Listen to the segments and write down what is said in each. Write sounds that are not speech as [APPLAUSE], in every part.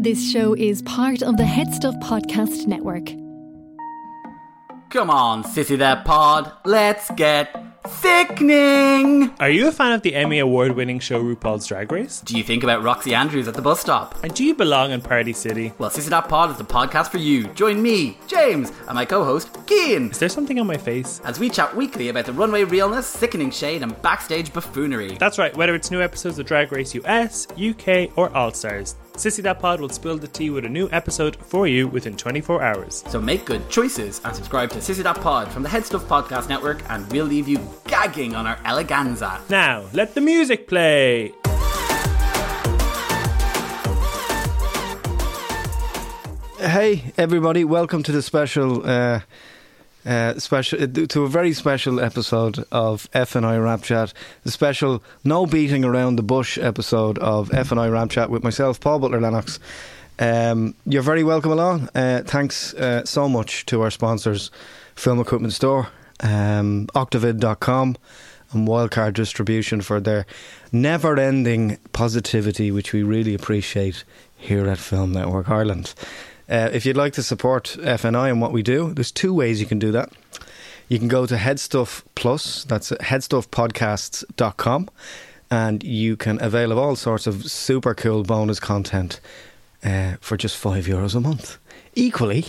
This show is part of the HeadStuff Podcast Network. Come on, sissy that pod, let's get sickening! Are you a fan of the Emmy award winning show RuPaul's Drag Race? Do you think about Roxxxy Andrews at the bus stop? And do you belong in Party City? Well, Sissy That Pod is the podcast for you. Join me, James, and my co-host, Kean, Is there something on my face? as we chat weekly about the runway realness, sickening shade, and backstage buffoonery. That's right, whether it's new episodes of Drag Race US, UK, or All Stars, Sissy That Pod will spill the tea with a new episode for you within 24 hours. So make good choices and subscribe to Sissy That Pod from the HeadStuff Podcast Network, and we'll leave you gagging on our eleganza. Now, let the music play! Hey everybody, welcome to the special, uh, uh, special uh, to a very special episode of F and I Rap Chat. The special no beating around the bush episode of F and I Rap Chat with myself, Paul Butler Lennox. Um, you're very welcome along. Uh, thanks uh, so much to our sponsors, Film Equipment Store, um, Octavid.com, and Wildcard Distribution for their never-ending positivity, which we really appreciate here at Film Network Ireland. Uh, if you'd like to support FNI and what we do, there's two ways you can do that. You can go to Headstuff Plus, that's headstuffpodcasts.com, and you can avail of all sorts of super cool bonus content uh, for just five euros a month. Equally,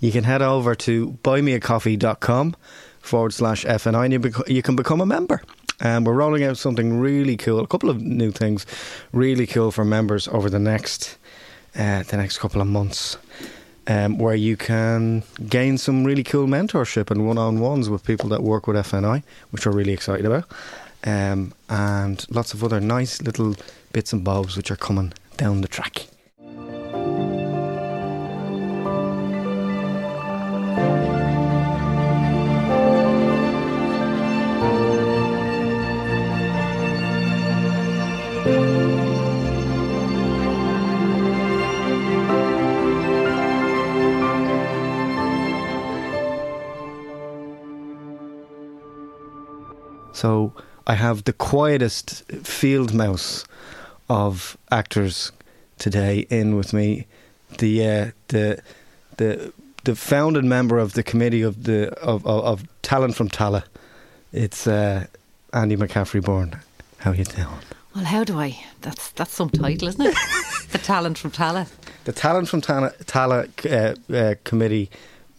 you can head over to buymeacoffee.com forward slash FNI and you, bec- you can become a member. And we're rolling out something really cool, a couple of new things really cool for members over the next uh, the next couple of months, um, where you can gain some really cool mentorship and one-on-ones with people that work with FNI, which we're really excited about, um, and lots of other nice little bits and bobs which are coming down the track. So I have the quietest field mouse of actors today in with me. The uh, the the the founding member of the committee of the of of, of talent from Tallaght. It's uh, Andie McCaffery Byrne. How are you doing? Well, how do I? That's that's some title, isn't it? [LAUGHS] the talent from Tallaght. The talent from Tallaght, Tallaght uh, uh, committee.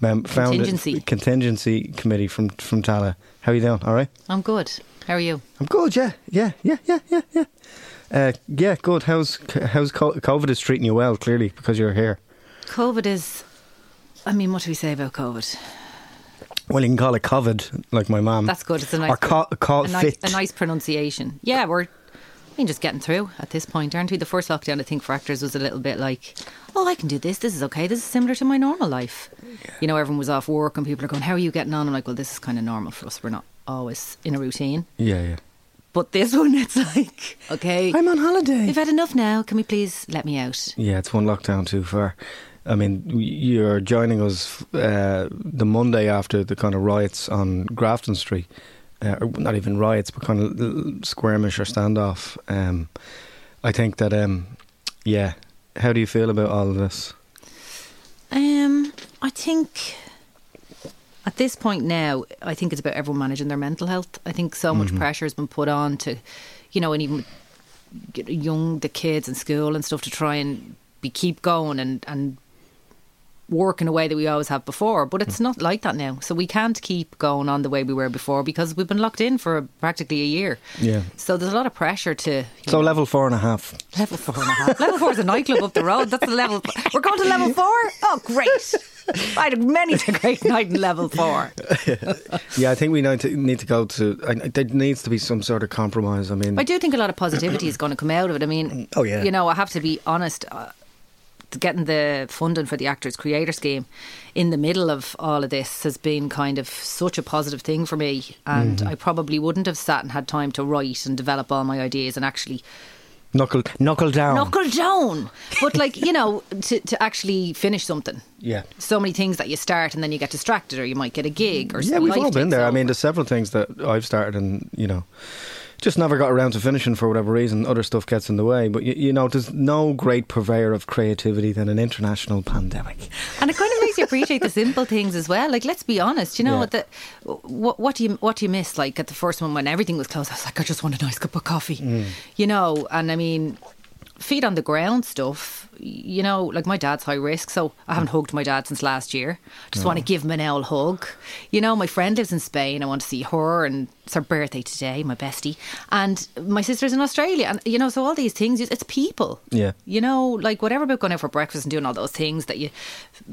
Mem- founded- Contingency. contingency committee from from Tallaght. How are you doing? All right. I'm good. How are you? I'm good. Yeah, yeah, yeah, yeah, yeah, yeah. Uh, yeah, good. How's how's COVID is treating you well? Clearly, because you're here. COVID is. I mean, what do we say about COVID? Well, you can call it COVID, like my mum. That's good. It's a nice, Or call, call a nice, a nice pronunciation. Yeah, we're. I mean, just getting through at this point, aren't we? The first lockdown, I think, for actors was a little bit like, oh, I can do this. This is okay. This is similar to my normal life. You know, everyone was off work and people are going, how are you getting on? I'm like, well, this is kind of normal for us. We're not always in a routine. Yeah, yeah. But this [LAUGHS] one, it's like, okay, I'm on holiday. we've had enough now. Can we please let me out? Yeah, it's one lockdown too far. I mean, you're joining us uh, the Monday after the kind of riots on Grafton Street. Uh, or not even riots, but kind of skirmish or standoff. Um, I think that, um, yeah. How do you feel about all of this? Um, I think at this point now, I think it's about everyone managing their mental health. I think so much pressure has been put on to, you know, and even young the kids in school and stuff to try and be keep going and and work in a way that we always have before. But it's not like that now. So we can't keep going on the way we were before because we've been locked in for practically a year. Yeah. So there's a lot of pressure to So know, level four and a half. Level four and a half. level four is a nightclub up the road. That's the level. We're going to level four. Oh, great! I had many a great night in level four. [LAUGHS] Yeah, I think we need to need to go to. I, there needs to be some sort of compromise. I mean, I do think a lot of positivity is going to come out of it. I mean, Oh, yeah. you know, I have to be honest. Uh, getting the funding for the Actors Creator Scheme in the middle of all of this has been kind of such a positive thing for me, and Mm-hmm. I probably wouldn't have sat and had time to write and develop all my ideas and actually knuckle knuckle down. knuckle down. But like you know, to to actually finish something. Yeah. so many things that you start and then you get distracted or you might get a gig or Yeah, we've all been there. I mean, there's several things that I've started and you know just never got around to finishing for whatever reason. Other stuff gets in the way. But you, you know, there's no great purveyor of creativity than an international pandemic. And it kind of makes you appreciate the simple things as well. Like, let's be honest, you know, Yeah. the, what what do you what do you miss? Like at the first one when everything was closed, I was like, I just want a nice cup of coffee, Mm. you know. And I mean, feet on the ground stuff. You know, like my dad's high risk, so I haven't hugged my dad since last year. Just want to give him an old hug. You know, my friend lives in Spain. I want to see her, and it's her birthday today, my bestie. And my sister's in Australia, and you know, so all these things, it's people. Yeah. You know, like whatever about going out for breakfast and doing all those things that you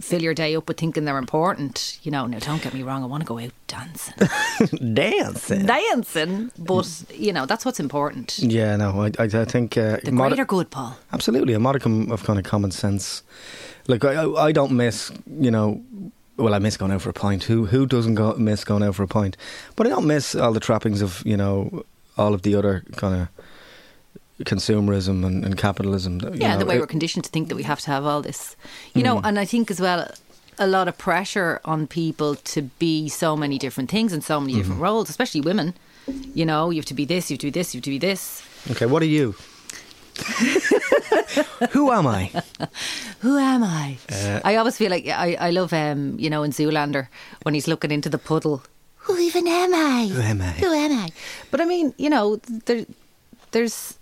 fill your day up with thinking they're important. You know, now don't get me wrong, I want to go out dancing, [LAUGHS] Dancing. dancing, but you know that's what's important. Yeah, no, I, I, think uh, The mod- greater good, Paul. Absolutely a modicum of kind of common sense. Like I, I don't miss, you know. Well, I miss going out for a pint. Who who doesn't go, miss going out for a pint? But I don't miss all the trappings of you know all of the other kind of consumerism and, and capitalism. Yeah, know, the way it- we're conditioned to think that we have to have all this, you know, mm-hmm. and I think as well a lot of pressure on people to be so many different things and so many different mm-hmm. roles, especially women. You know, you have to be this, you have to be this, you have to be this. Okay, what are you? [LAUGHS] Who am I? [LAUGHS] Who am I? Uh, I always feel like I, I love um, you know, in Zoolander when he's looking into the puddle. Who even am I? Who am I? Who am I? But I mean, you know, there, there's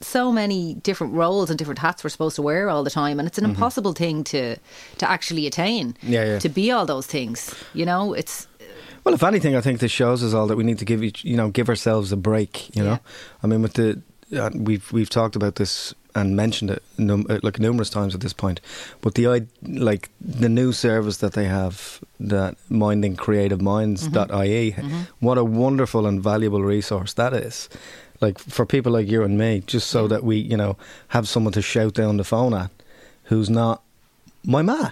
so many different roles and different hats we're supposed to wear all the time, and it's an impossible thing to to actually attain. Mm-hmm. Yeah, yeah. To be all those things, you know, it's Well, if anything, I think this shows us all that we need to give each, you know, give ourselves a break. You know, I mean, with the uh, we've we've talked about this and mentioned it num- uh, like numerous times at this point, but the i- like the new service that they have, that minding creative minds.ie, what a wonderful and valuable resource that is. Like for people like you and me, just so that we, you know, have someone to shout down the phone at, who's not my ma.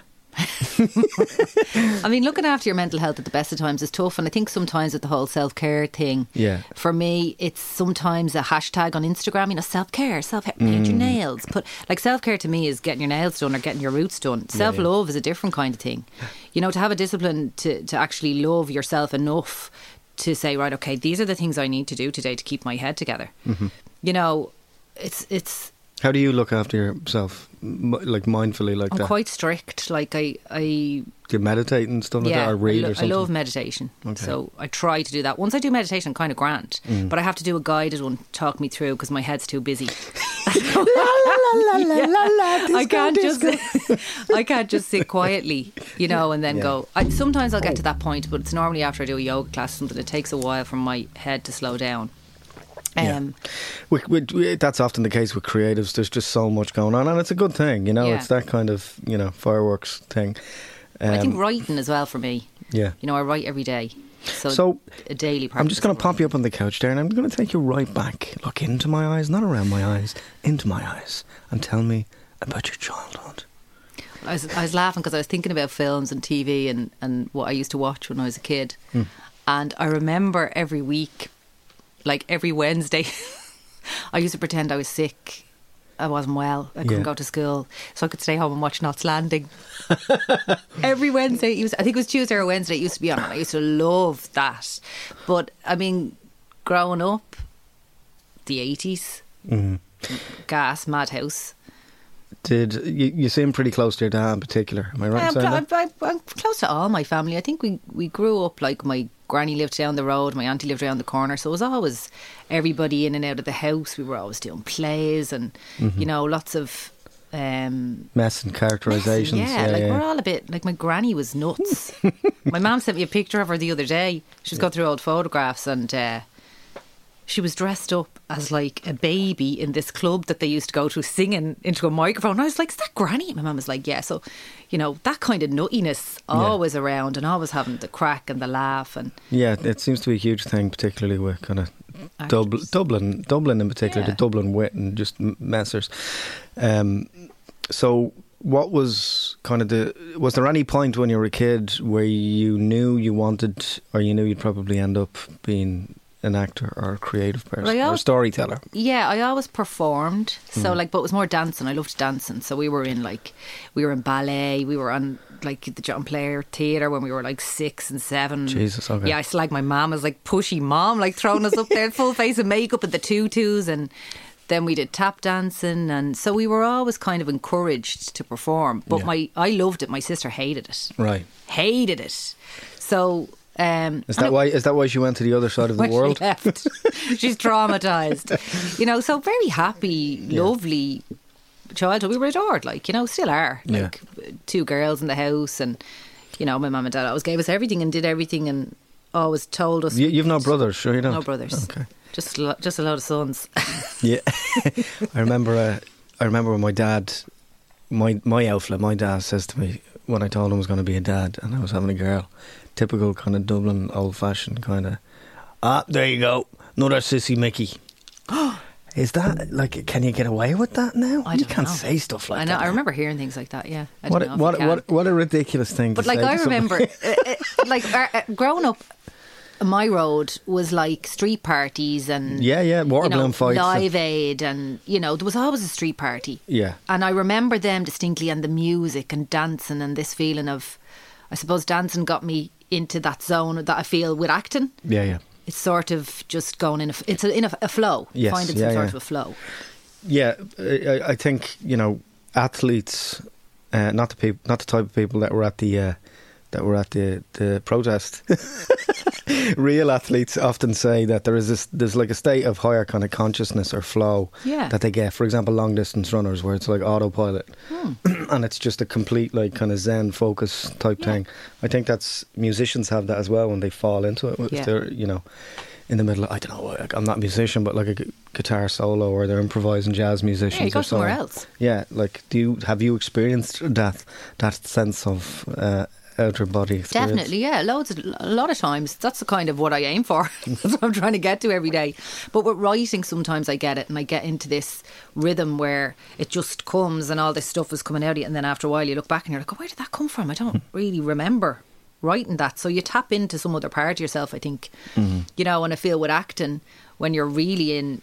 I mean, looking after your mental health at the best of times is tough, and I think sometimes with the whole self care thing, Yeah. for me, it's sometimes a hashtag on Instagram. You know, self care, self care, paint Mm. your nails. Put like self care to me is getting your nails done or getting your roots done. Self love is a different kind of thing. [LAUGHS] You know, to have a discipline to to actually love yourself enough to say, right, okay, these are the things I need to do today to keep my head together. Mm-hmm. You know, it's it's How do you look after yourself, m- like mindfully, like I'm that? quite strict. Like I I Do you meditate and stuff like yeah, that, or read I, lo- or I love meditation. Okay. Mm. So I try to do that. Once I do meditation, I'm kind of grand, but I have to do a guided one, talk me through because my head's too busy. I can't just [LAUGHS] I can't just sit quietly, you know, and then Yeah. go. I, sometimes I'll get to that point, but it's normally after I do a yoga class or something. It takes a while for my head to slow down. Yeah. Um, We, we, we- that's often the case with creatives. There's just so much going on, and it's a good thing. You know, Yeah. it's that kind of you know fireworks thing. I think Um, writing as well for me. Yeah. You know, I write every day, so, So, a daily practice. I'm just going to pop you up on the couch there, and I'm going to take you right back. Look into my eyes, not around my eyes, into my eyes, and tell me about your childhood. I was, I was laughing because I was thinking about films and TV and, and what I used to watch when I was a kid. And I remember every week, like every Wednesday, [LAUGHS] I used to pretend I was sick. I wasn't well. I couldn't Yeah. go to school. So I could stay home and watch Knots Landing. [LAUGHS] every Wednesday, it was, I think it was Tuesday or Wednesday, it used to be on. I used to love that. But I mean, growing up, the 80s, mm-hmm. gas, madhouse. Did you, you seem pretty close to your dad in particular? Am I right? in um, I'm, I'm, I'm close to all my family. I think we, we grew up like my granny lived down the road, my auntie lived around the corner, so it was always everybody in and out of the house. We were always doing plays and Mm-hmm. you know lots of um, Mess and characterizations. yeah, like we're all a bit like my granny was nuts. [LAUGHS] my mum sent me a picture of her the other day. She was going through old photographs and uh, she was dressed up as like a baby in this club that they used to go to singing into a microphone. I was like, Is that granny? My mum was like, Yeah. So, you know, that kind of nuttiness always around and always having the crack and the laugh and Yeah, it seems to be a huge thing, particularly with kind of Dub- Dublin, Dublin in particular, Yeah. the Dublin wit and just messers. Um, so, what was kind of the? Was there any point when you were a kid where you knew you wanted, or you knew you'd probably end up being an actor or a creative person Well, I or a storyteller? Yeah, I always performed. So hmm. like, but it was more dancing. I loved dancing. So we were in like, we were in ballet. We were on like the John Player Theatre when we were like six and seven. Jesus, okay. Yeah, I like my mom was like pushy mom, like throwing us up there, [LAUGHS] full face of makeup and the tutus, and then we did tap dancing, and so we were always kind of encouraged to perform. But Yeah. my, I loved it. My sister hated it. Right. Hated it. So. Um, Is that why? Is that why she went to the other side of the world? She left. [LAUGHS] She's traumatized. You know, so very happy, lovely childhood. We were adored, like, you know, still are. Yeah. Like two girls in the house and you know, my mum and dad always gave us everything and did everything and always told us You, you've no brothers, sure you don't. no brothers. Okay. Just lo- just a lot of sons. [LAUGHS] Yeah, [LAUGHS] I remember. Uh, I remember when my dad, my my outfit, my dad says to me when I told him I was going to be a dad and I was having a girl, typical kind of Dublin old fashioned kind of. Ah, there you go, another sissy Mickey. [GASPS] Is that like? Can you get away with that now? I you can't know. say stuff like I know. that. I remember hearing things like that. Yeah. I What don't a, know what, what what a ridiculous thing. But like I remember, [LAUGHS] uh, uh, like uh, uh, growing up, my road was like street parties and Yeah, yeah, water you know, fights and- Live Aid, and you know there was always a street party. Yeah. and I remember them distinctly, and the music and dancing and this feeling of, I suppose dancing got me into that zone that I feel with acting. yeah, yeah. It's sort of just going in a, it's a, in a, a flow, Yes, finding yeah, some sort yeah. of a flow. Yeah, I, I think you know athletes, uh, not the people, not the type of people that were at the uh, that were at the the protest. [LAUGHS] Real athletes often say that there is this there's like a state of higher kind of consciousness or flow Yeah. that they get. For example, long distance runners where it's like autopilot, [CLEARS THROAT] and it's just a complete like kind of zen focus type Yeah. thing. I think that's musicians have that as well when they fall into it. If Yeah. they're you know in the middle. Of, I don't know. like, I'm not a musician, but like a gu- guitar solo, or they're improvising jazz musicians. Yeah, you go or somewhere else. Yeah, like do you have you experienced that that sense of uh, outer body experience? Definitely, yeah. Loads, of, a lot of times. That's the kind of what I aim for. [LAUGHS] that's what I'm trying to get to every day. But with writing, sometimes I get it, and I get into this rhythm where it just comes, and all this stuff is coming out of you, and then after a while, you look back and you're like, oh, "Where did that come from? I don't hmm. really remember writing that." So you tap into some other part of yourself. I think, mm-hmm. you know, and I feel with acting when you're really in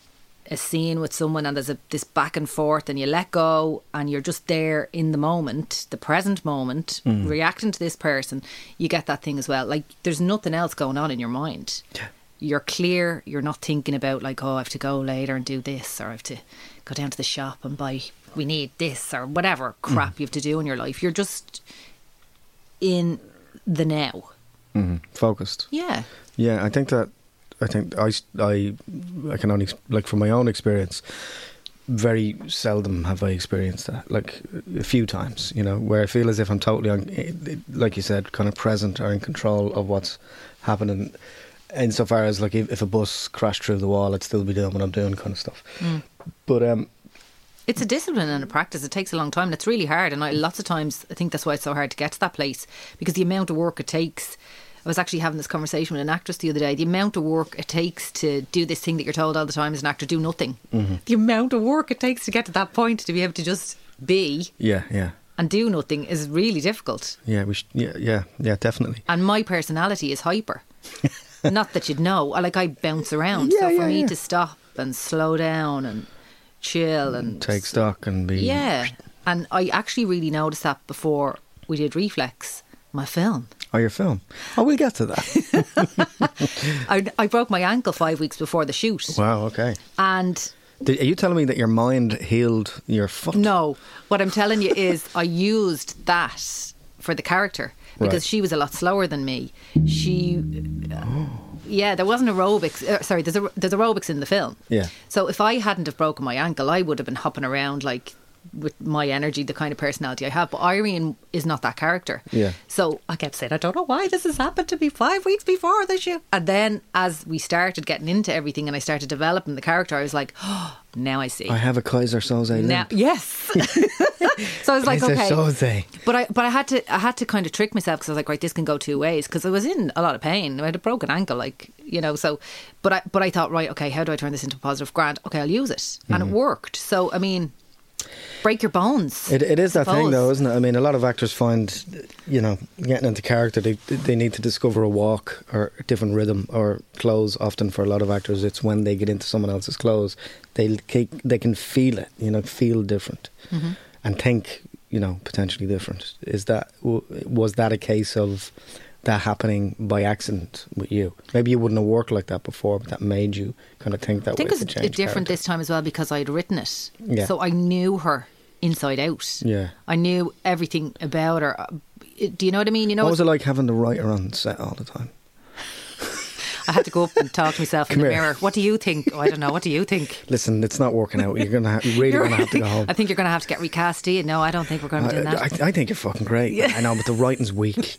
a scene with someone and there's a this back and forth and you let go and you're just there in the moment, the present moment, reacting to this person, you get that thing as well. Like there's nothing else going on in your mind. Yeah. You're clear, you're not thinking about like, oh, I have to go later and do this or I have to go down to the shop and buy we need this or whatever crap you have to do in your life. You're just in the now. Mhm, Focused. Yeah. Yeah, I think that I think I I can only like from my own experience. Very seldom have I experienced that. Like a few times, you know, where I feel as if I'm totally, on, like you said, kind of present or in control of what's happening. Insofar as like if, if a bus crashed through the wall, I'd still be doing what I'm doing, kind of stuff. But um, It's a discipline and a practice. It takes a long time and it's really hard. And I, lots of times, I think that's why it's so hard to get to that place because the amount of work it takes. I was actually having this conversation with an actress the other day. The amount of work it takes to do this thing that you're told all the time as an actor, do nothing. Mm-hmm. The amount of work it takes to get to that point to be able to just be yeah, yeah, and do nothing is really difficult. yeah, we sh- yeah, yeah, yeah, definitely. And my personality is hyper. [LAUGHS] Not that you'd know. I like I bounce around. Yeah, so for yeah, me yeah. to stop and slow down and chill and mm, Take stock and be yeah. And I actually really noticed that before we did Reflex, my film. Oh, your film. Oh, we'll get to that. [LAUGHS] I, I broke my ankle five weeks before the shoot. wow. Okay. And Did, are you telling me that your mind healed your foot? no, what I'm telling you is I used that for the character because Right. she was a lot slower than me. She. [GASPS] Yeah, there wasn't aerobics. Uh, sorry, there's a, there's aerobics in the film. Yeah. So if I hadn't have broken my ankle, I would have been hopping around like with my energy, the kind of personality I have. But Irene is not that character. Yeah. So I kept saying, I don't know why this has happened to me five weeks before this year. And then as we started getting into everything and I started developing the character, I was like, oh, now I see. I have a Keyser Soze now, yes. [LAUGHS] so I was like, okay. Soze. But I, but I had to, I had to kind of trick myself because I was like, right, this can go two ways because I was in a lot of pain. I had a broken ankle, like you know. So, but I, but I thought, right, okay, how do I turn this into a positive grant? Okay, I'll use it, and Mm-hmm. it worked. So, I mean, break your bones. It, it is that thing, though, isn't it? I mean, a lot of actors find, you know, getting into character, they they need to discover a walk or a different rhythm or clothes. Often for a lot of actors, it's when they get into someone else's clothes, they they can feel it, you know, feel different, Mm-hmm. and think, you know, potentially different. Is that was that a case of that happening by accident with you? Maybe you wouldn't have worked like that before, but that made you kind of think that I think it was different character. this time as well because I had written it. Yeah. So I knew her inside out. Yeah. I knew everything about her. Uh, Do you know what I mean? You know, What was it like having the writer on set all the time? I had to go up and talk to myself in the here. mirror. What do you think? Oh, I don't know. What do you think? Listen, it's not working out. You're gonna, ha- you're really You're- gonna have to go home. I think you're going to have to get recast. Do you? No, I don't think we're going to be doing I, that. I, I think you're fucking great. Yeah. I know, but the writing's weak. [LAUGHS]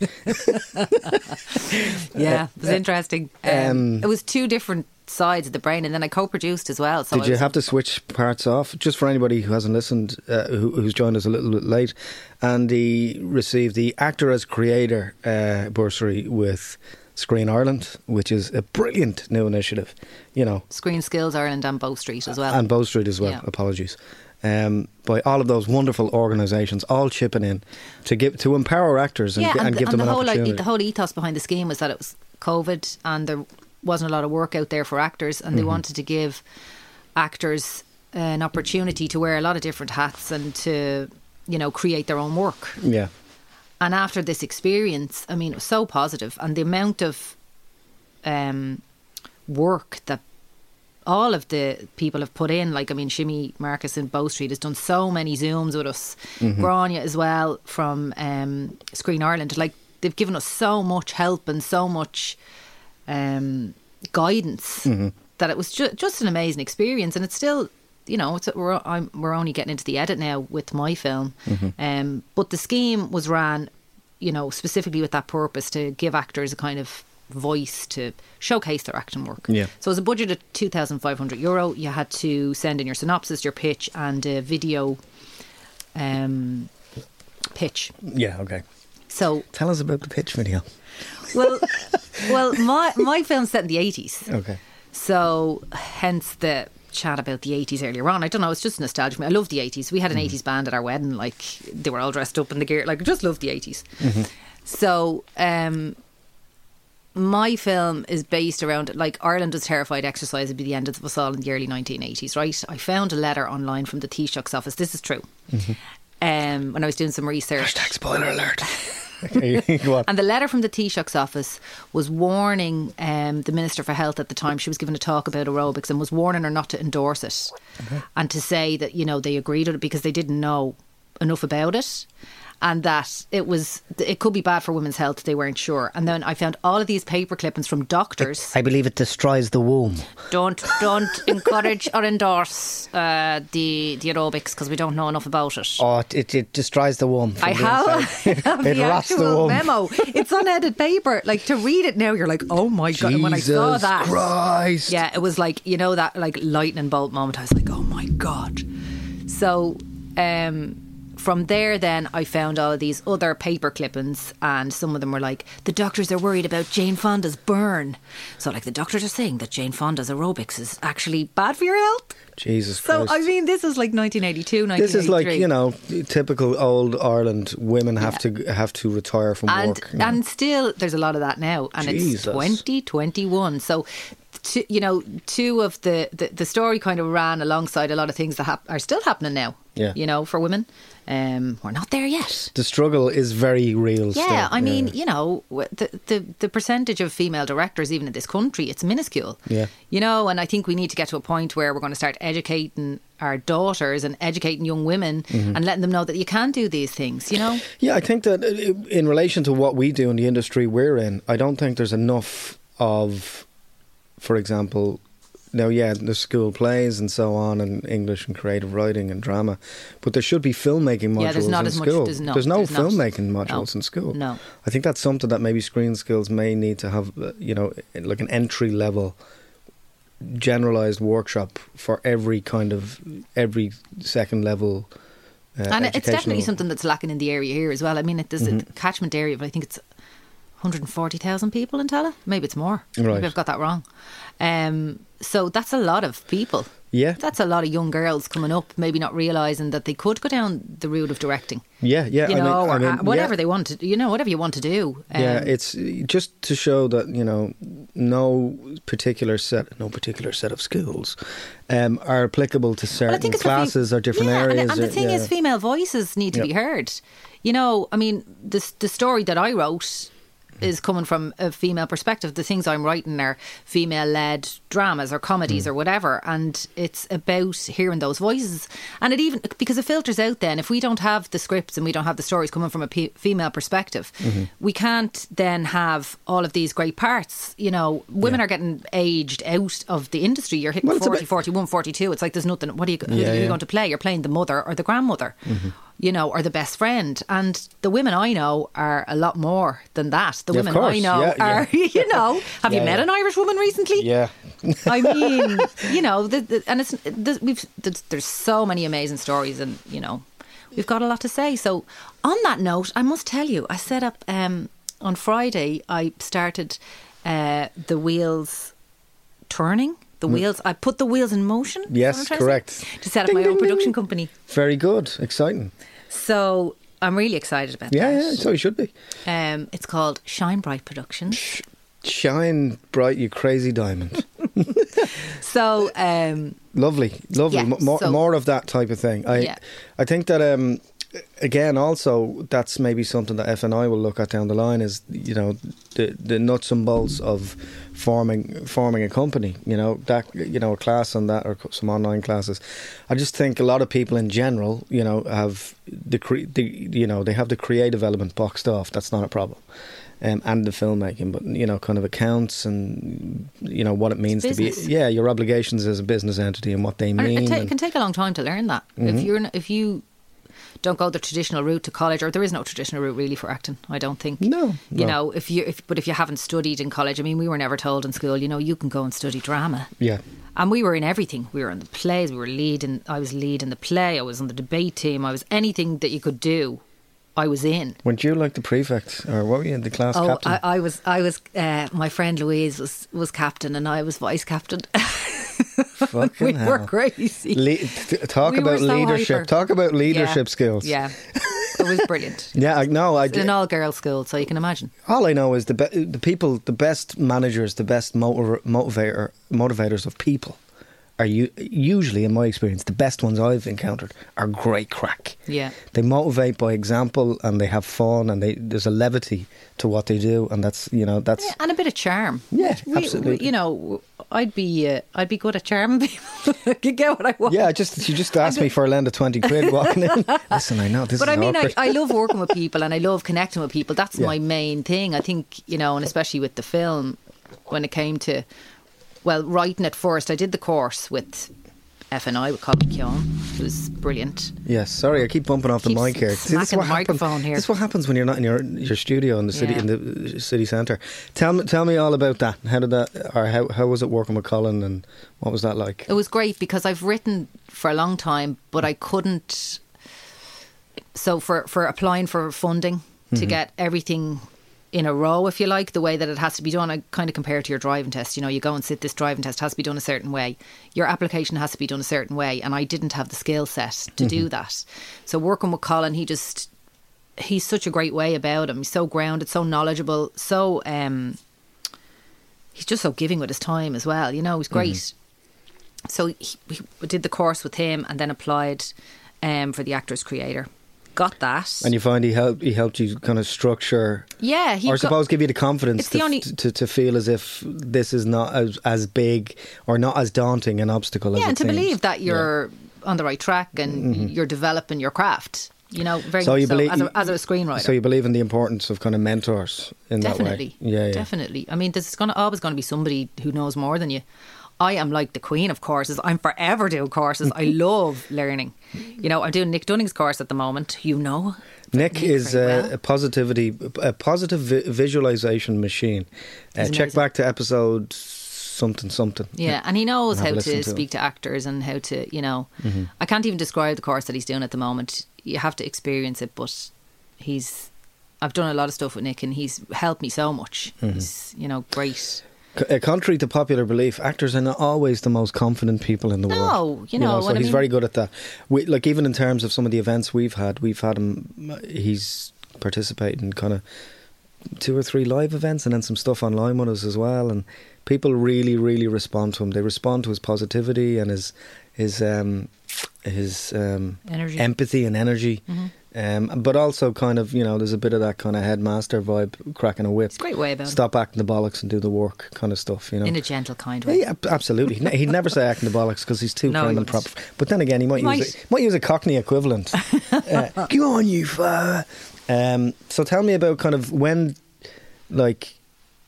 yeah, it was interesting. Um, um, it was two different sides of the brain, and then I co-produced as well. So Did I you have to switch parts off? Just for anybody who hasn't listened, uh, who, who's joined us a little bit late, Andie received the Actor as Creator uh, bursary with Screen Ireland, which is a brilliant new initiative. You know, Screen Skills Ireland and Bow Street as well. and Bow Street as well. Yeah. Apologies. Um, by all of those wonderful organisations, all chipping in to give to empower actors and, yeah, and, and, give and them the an whole opportunity. like, the whole ethos behind the scheme was that it was COVID and there wasn't a lot of work out there for actors, and they Mm-hmm. wanted to give actors an opportunity to wear a lot of different hats and to you know create their own work. yeah, And after this experience, I mean, it was so positive, and the amount of um, work that all of the people have put in. Like, I mean, Shimmy Marcus in Bow Street has done so many Zooms with us. Grania as well from um, Screen Ireland. Like, they've given us so much help and so much um, guidance that it was ju- just an amazing experience. And it's still, you know, it's, we're, I'm, we're only getting into the edit now with my film. Um, but the scheme was ran, you know, specifically with that purpose to give actors a kind of voice to showcase their acting work. Yeah. So it was a budget of two thousand five hundred euro. You had to send in your synopsis, your pitch, and a video um, pitch. yeah. Okay. So, Tell us about the pitch video. well, [LAUGHS] well, my my film's set in the eighties. Okay. So, hence the chat about the 80s earlier on. I don't know, it's just nostalgia. I love the 80s. We had an 80s band at our wedding, like, they were all dressed up in the gear. Like, I just love the 80s. So, um, my film is based around, like, Ireland was terrified exercise would be the end of us all in the early 1980s, right? I found a letter online from the Taoiseach's office. This is true. Um, when I was doing some research. Hashtag spoiler alert. [LAUGHS] [LAUGHS] And the letter from the Taoiseach's office was warning um, the Minister for Health at the time. She was giving a talk about aerobics and was warning her not to endorse it and to say that, you know, they agreed with it because they didn't know enough about it and that it was it could be bad for women's health they weren't sure and then i found all of these paper clippings from doctors I believe it destroys the womb. don't don't [LAUGHS] encourage or endorse uh, the the aerobics because we don't know enough about it Oh, it, it destroys the womb. [LAUGHS] I have. I [LAUGHS] have It the rots the actual womb. memo. It's unedited paper. Like to read it now, you're like, oh my god! And when I saw Jesus that, Christ. yeah, it was like you know that like lightning bolt moment. I was like, oh my god! So, um, from there, then I found all of these other paper clippings, and some of them were like, the doctors are worried about Jane Fonda's burn. So, like, the doctors are saying that Jane Fonda's aerobics is actually bad for your health. Jesus So, Christ. I mean, this is like 1982, 1983. this is like you know typical old Ireland. Women have to have to retire from and work. know. and still there's a lot of that now and Jesus. it's 2021 so two, you know two of the, the the story kind of ran alongside a lot of things that hap- are still happening now Yeah. you know for women um we're not there yet the struggle is very real. yeah, still. I mean, you know, the, the the percentage of female directors, even in this country, it's minuscule. Yeah. you know, and I think we need to get to a point where we're going to start educating our daughters and educating young women Mm-hmm. and letting them know that you can do these things. You know, Yeah, I think that uh, in relation to what we do in the industry we're in, I don't think there's enough of, for example, now, yeah, the school plays and so on, and English and creative writing and drama, but there should be filmmaking modules Yeah, there's not in as much- school. there's no- no there's not. filmmaking No. modules in school. No. I think that's something that maybe screen skills may need to have, uh, you know, like an entry level generalized workshop for every kind of every second level uh, and it's definitely something that's lacking in the area here as well. I mean, it, there's Mm-hmm. a catchment area, but I think it's 140,000 people in Tallaght. Maybe it's more. Right. Maybe I've got that wrong. Um, so that's a lot of people. Yeah, That's a lot of young girls coming up, maybe not realizing that they could go down the route of directing. yeah, yeah. You I mean- know, I mean, whatever yeah. they want to, you know, whatever you want to do. yeah, Um, it's just to show that you know no particular set, no particular set of skills um, are applicable to certain I think it's for classes or different yeah, and- areas. And, the or- thing yeah. is, female voices need to be heard. You know, I mean, the the story that I wrote is coming from a female perspective. The things I'm writing are female led dramas or comedies Mm. or whatever, and it's about hearing those voices. And it even because it filters out. Then, if we don't have the scripts and we don't have the stories coming from a female perspective, Mm-hmm. we can't then have all of these great parts. You know, women Yeah. are getting aged out of the industry. You're hitting Well, it's 40, bit- 41, 42. It's like there's nothing. What are you? Who Yeah, are you yeah. going to play? You're playing the mother or the grandmother, you know, or the best friend. And the women I know are a lot more than that. The Yeah, women I know Yeah, yeah. are, [LAUGHS] you know, [LAUGHS] have you met yeah. an Irish woman recently? yeah, I [LAUGHS] mean, you know, the, the, and it's the, we've there's, there's so many amazing stories, and you know, we've got a lot to say. So, on that note, I must tell you, I set up um, on Friday. I started uh, the wheels turning. The wheels. I put the wheels in motion. Mm. Yes, to correct. To set up Ding, my ding, own production ding. company. very good, exciting. So I'm really excited about Yeah, that. yeah, so you should be. Um, it's called Shine Bright Productions. Shine bright, you crazy diamond. [LAUGHS] So um, Lovely, lovely. Yeah, more, so- more of that type of thing. I, Yeah. I think that um, again, also that's maybe something that F and I will look at down the line is you know the the nuts and bolts of forming forming a company. You know that you know a class on that or some online classes. I just think a lot of people in general, you know, have the, cre- the you know they have the creative element boxed off. That's not a problem. Um, and the filmmaking, but you know, kind of accounts and you know what it means to be, yeah, your obligations as a business entity and what they mean. it, ta- and- can take a long time to learn that. Mm-hmm. If you're if you don't go the traditional route to college, or there is no traditional route really for acting, I don't think. No, you no. know, if you if but if you haven't studied in college, I mean, we were never told in school, you know, you can go and study drama. yeah, And we were in everything. We were in the plays. We were leading. I was leading the play. I was on the debate team. I was anything that you could do. I was in. Weren't you like the prefect, or what were you, in the class Oh, captain? I, I was. I was. Uh, my friend Louise was was captain, and I was vice captain. [LAUGHS] Fucking [LAUGHS] we hell. were crazy. Le- t- talk We were about so leadership. Talk about leadership skills. Yeah, it was brilliant. [LAUGHS] Yeah, I know. I It's an all girls school, so you can imagine. All I know is the be- the people, the best managers, the best motiv- motivator motivators of people are u- usually, in my experience, the best ones I've encountered are great crack. Yeah. They motivate by example, and they have fun, and they there's a levity to what they do, and that's you know that's Yeah, and a bit of charm. Yeah, We- we- absolutely. you know, I'd be uh, I'd be good at charming people. [LAUGHS] I could get what I want. Yeah, just you just asked me for a lend of twenty quid [LAUGHS] walking in. Listen, I know this But is I mean, I. I love working with people and I love connecting with people. That's Yeah. my main thing. I think, you know, and especially with the film, when it came to, well, writing at first, I did the course with FNI with Colin Keown. It was brilliant. yes, sorry, I keep bumping off the mic here. smacking the happen- microphone here. This is what happens when you're not in your your studio in the city Yeah. in the uh, city centre. Tell me, tell me all about that. How did that, or how how was it working with Colin, and what was that like? It was great because I've written for a long time, but I couldn't. So for for applying for funding to mm-hmm. get everything in a row, if you like, the way that it has to be done, I kind of compare it to your driving test. You know, you go and sit this driving test has to be done a certain way. Your application has to be done a certain way, and I didn't have the skill set to do that. So working with Colin, he just he's such a great way about him. He's so grounded, so knowledgeable, so um, he's just so giving with his time as well. You know, he's great so he, we did the course with him and then applied um, for the actors creator got that And you find he helped he helped you kind of structure, yeah he or got- suppose give you the confidence to, the only- to to feel as if this is not as as big or not as daunting an obstacle as yeah and to seems. believe that you're on the right track and you're developing your craft you know very Mm-hmm. So you so, believe as, a, as a screenwriter So you believe in the importance of kind of mentors in definitely that way. Yeah, yeah. definitely i mean there's gonna always going to be somebody who knows more than you I am like the queen of courses. I'm forever doing courses. I [LAUGHS] love learning. You know, I'm doing Nick Dunning's course at the moment. You know, Nick is uh, well. a positivity, a positive vi- visualization machine. Uh, check back to episode something something. Yeah, and he knows how to to speak to actors and how to, you know, Mm-hmm. I can't even describe the course that he's doing at the moment. You have to experience it, but he's. I've done a lot of stuff with Nick, and he's helped me so much. Mm-hmm. He's, you know, great. C- uh, contrary to popular belief, actors are not always the most confident people in the No, world. you know, so and I he's mean- very good at that. We, like even in terms of some of the events we've had, we've had him. He's participated in kind of two or three live events, and then some stuff online with us as well. And people really, really respond to him. They respond to his positivity and his his um, his um, Energy. empathy and energy. Mm-hmm. Um, but also, kind of, you know, there's a bit of that kind of headmaster vibe, cracking a whip. It's a great way about. Stop acting the bollocks and do the work, kind of stuff. You know, In a gentle kind way. yeah, absolutely. He'd never say acting the bollocks because he's too No, and proper. But then again, he might, He use might. a, might use a Cockney equivalent. [LAUGHS] uh, Come on, you fur. Um, so tell me about kind of when, like,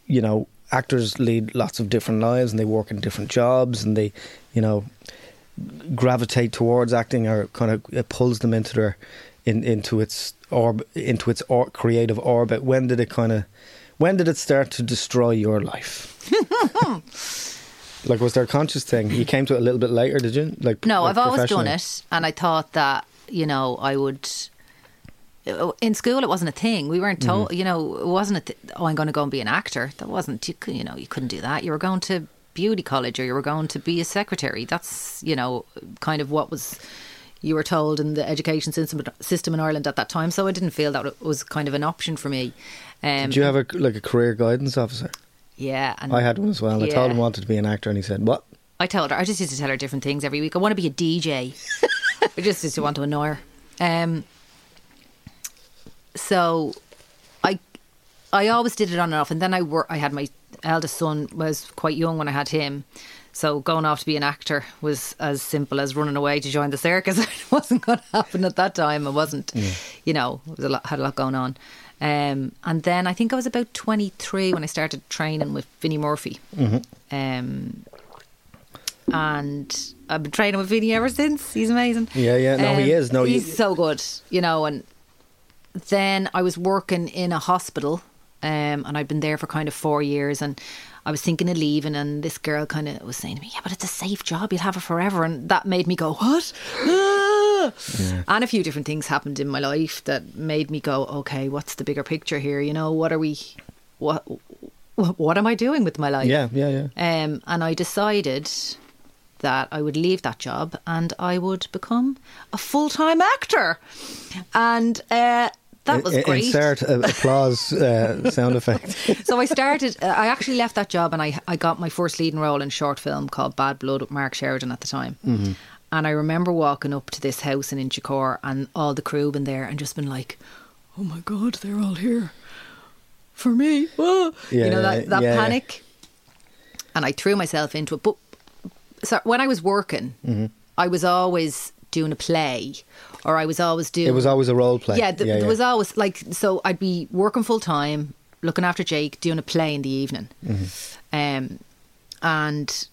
you know, actors lead lots of different lives and they work in different jobs and they, you know, gravitate towards acting or kind of it pulls them into their in, into its orb into its or, creative orbit. When did it kind of when did it start to destroy your life? [LAUGHS] like, was there a conscious thing? You came to it a little bit later, did you? Like, No, like I've always done it, and I thought that you know I would. In school, it wasn't a thing. We weren't told, Mm-hmm. you know, it wasn't a. Th- oh, I'm going to go and be an actor. That wasn't. You, you know, you couldn't do that. You were going to beauty college, or you were going to be a secretary. That's you know, kind of what was you were told in the education system system in Ireland at that time. So I didn't feel that it was kind of an option for me. Um, Did you have a like a career guidance officer? yeah, and I had one as well. and I told him I wanted to be an actor, and he said, "What?" I told her. I just used to tell her different things every week. I want to be a DJ. [LAUGHS] I just used to want to annoy her. Um, so, I, I always did it on and off, and then I wor- I had my eldest son was quite young when I had him. So going off to be an actor was as simple as running away to join the circus. [LAUGHS] it wasn't going to happen at that time. It wasn't, you know, it was a lot, had a lot going on. Um, and then I think I was about 23 when I started training with Vinny Murphy. Um, and I've been training with Vinny ever since. He's amazing. Yeah, yeah. No, he is. No, you- he's so good. You know, and then I was working in a hospital, um, and I'd been there for kind of four years, and I was thinking of leaving, and this girl kind of was saying to me, "Yeah, but it's a safe job. You'll have it forever," and that made me go, "What?" Ah! And a few different things happened in my life that made me go, "Okay, what's the bigger picture here? You know, what are we? What? What am I doing with my life?" Yeah, yeah, yeah. Um, and I decided that I would leave that job and I would become a full time actor. And uh, that was great. Insert applause uh, sound effect. [LAUGHS] So I started, uh, I actually left that job and I, I got my first leading role in a short film called Bad Blood with Mark Sheridan at the time. Mm-hmm. And I remember walking up to this house in Inchicore and all the crew been there and just been like, oh my God, they're all here for me. Whoa. Yeah, you know, that, that yeah. panic. And I threw myself into it. But so when I was working, Mm-hmm. I was always doing a play or I was always doing. It was always a role play. Yeah, th- yeah, there yeah. was always like so. I'd be working full time, looking after Jake, doing a play in the evening, Mm-hmm. um, and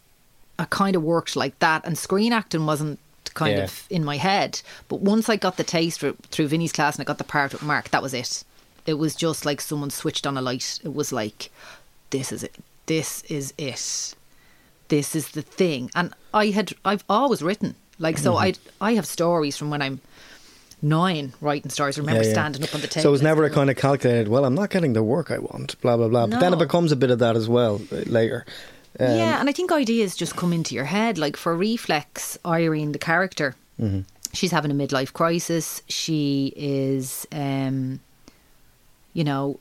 I kind of worked like that. And screen acting wasn't kind Yeah. of in my head, but once I got the taste for, through Vinny's class and I got the part with Mark, that was it. It was just like someone switched on a light. It was like, this is it. This is it. This is the thing. And I had, I've always written like so. Mm-hmm. I I have stories from when I'm nine writing stories. I remember Yeah, yeah. standing up on the table. So it was never a kind of calculated. Well, I'm not getting the work I want. Blah blah blah. But then it becomes a bit of that as well uh, later. Um, yeah, and I think ideas just come into your head. Like for Reflex, Irene, the character, Mm-hmm. she's having a midlife crisis. She is, um, you know,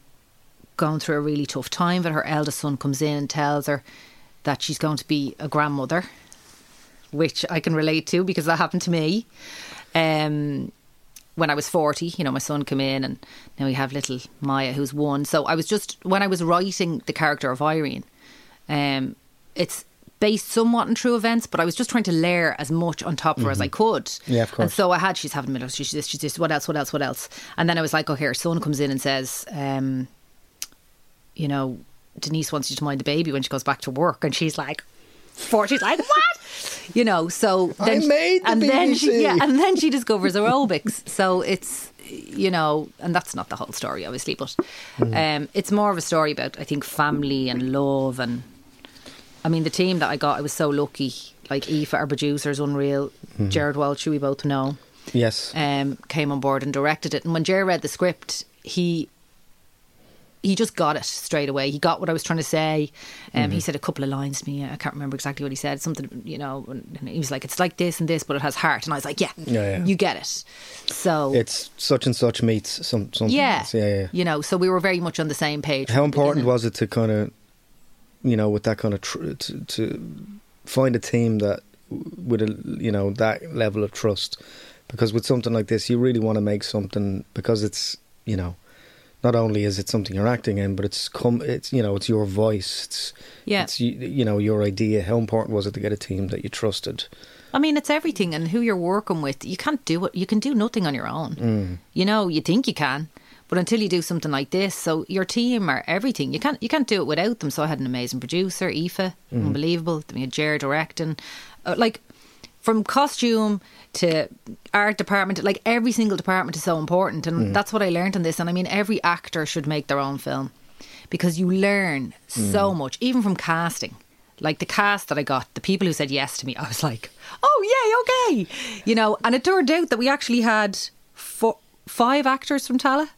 going through a really tough time. But her eldest son comes in and tells her that she's going to be a grandmother, which I can relate to because that happened to me. Um, when I was 40, you know, my son came in and now we have little Maya who's one. So I was just, when I was writing the character of Irene, um, it's based somewhat on true events, but I was just trying to layer as much on top of her as I could. Mm-hmm. Yeah, of course. And so I had, she's having middle, she's this, she's this, what else, what else, what else? And then I was like, oh, here, son comes in and says, um, you know, Denise wants you to mind the baby when she goes back to work. And she's like, four, she's like, what? You know, so I then, made the and then she, yeah, and then she discovers aerobics. so it's, you know, and that's not the whole story, obviously, but um, it's more of a story about, I think, family and love. And I mean, the team that I got, I was so lucky. Like Aoife, our producer, is unreal. Jared Welch, who we both know, Yes. um, came on board and directed it. And when Jared read the script, he he just got it straight away. He got what I was trying to say. Um, Mm-hmm. He said a couple of lines to me. I can't remember exactly what he said. Something, you know, and he was like, "It's like this and this, but it has heart." And I was like, "Yeah, Yeah, yeah. you get it." So It's such and such meets some something. yeah, yeah, yeah. you know, so we were very much on the same page. How important was it to kind of, you know, with that kind of tr- to, to find a team that with a you know that level of trust, because with something like this, you really want to make something because it's you know. Not only is it something you're acting in, but it's come. It's you know, it's your voice. It's Yeah. It's you, you know your idea. How important was it to get a team that you trusted? I mean, it's everything, and who you're working with. You can't do it. You can do nothing on your own. Mm. You know, you think you can, but until you do something like this, so your team are everything. You can't. You can't do it without them. So I had an amazing producer, Aoife, Mm. unbelievable. We had Jared directing, uh, like from costume to art department. Like every single department is so important, Mm. and that's what I learned in this. And I mean, every actor should make their own film because you learn so Mm. much, even from casting. Like the cast that I got, the people who said yes to me, I was like, "Oh yay, okay," you know. And it turned out that we actually had four, five actors from Tallaght,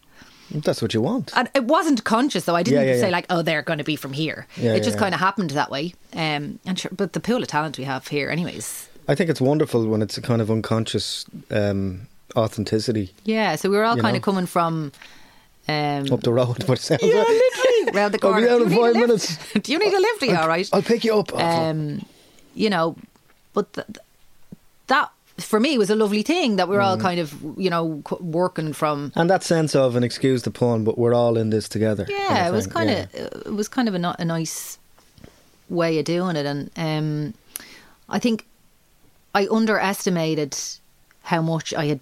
That's what you want. and it wasn't conscious though. I didn't Yeah, yeah, say yeah. like, "Oh, they're going to be from here." It just kind of happened that way. Um, and sure, but the pool of talent we have here, anyways. I think it's wonderful when it's a kind of unconscious um, authenticity Yeah, so we were all kind know. of coming from. Um, up the road. But sounds yeah, [LAUGHS] like literally round the I'll corner. be out in you need a five minutes. Do you need a lift? Are [LAUGHS] you all right? I'll pick you up. Um, you know, but th- th- that for me was a lovely thing that we're all Mm. kind of you know working from. and that sense of an excuse the pun, but we're all in this together. Yeah, it was kind Yeah. of it was kind of a, a nice way of doing it, and um, I think I underestimated how much I had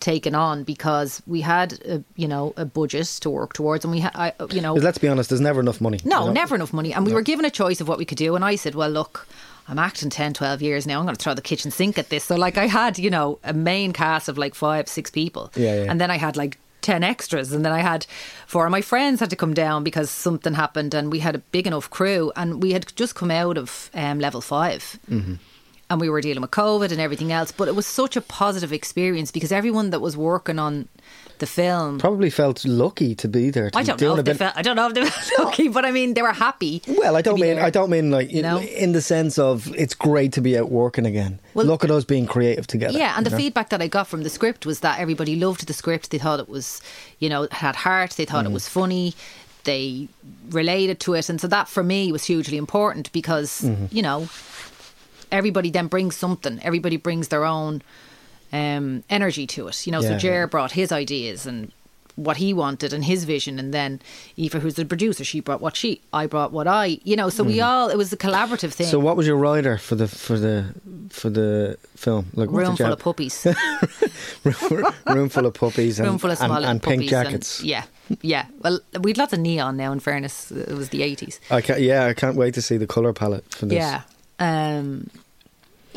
taken on because we had a, you know a budget to work towards, and we had I, you know let's be honest, there's never enough money. No, you know? never enough money. And we were given a choice of what we could do. And I said, well, look, I'm acting 10, 12 years now. I'm going to throw the kitchen sink at this. So, like, I had, you know, a main cast of like five, six people. Yeah, yeah. And then I had like 10 extras. And then I had four of my friends had to come down because something happened. And we had a big enough crew. And we had just come out of um, level 5 Mm-hmm. And we were dealing with COVID and everything else. But it was such a positive experience because everyone that was working on the film. Probably felt lucky to be there. To I don't doing know if they felt. I don't know if they felt lucky, but I mean, they were happy. Well, I don't mean there. I don't mean like You know? in the sense of it's great to be out working again. Well- Look at us being creative together. Yeah, and the know? feedback that I got from the script was that everybody loved the script. They thought it was, you know, had heart. They Mm. thought it was funny. They related to it, and so that for me was hugely important because Mm-hmm. you know everybody then brings something. Everybody brings their own um, energy to it. You know, so Yeah, Jer yeah. brought his ideas and what he wanted and his vision, and then Eva, who's the producer, she brought what she. I brought what I. You know, so we all. It was a collaborative thing. So, what was your rider for the for the for the film? Like, Room full of puppies. [LAUGHS] [LAUGHS] room full of puppies and, room full of and- small and, puppies pink jackets. And, yeah, yeah. Well, we'd lots of neon now. In fairness, it was the eighties. I can't, yeah, I can't wait to see the color palette for this. Yeah. Um,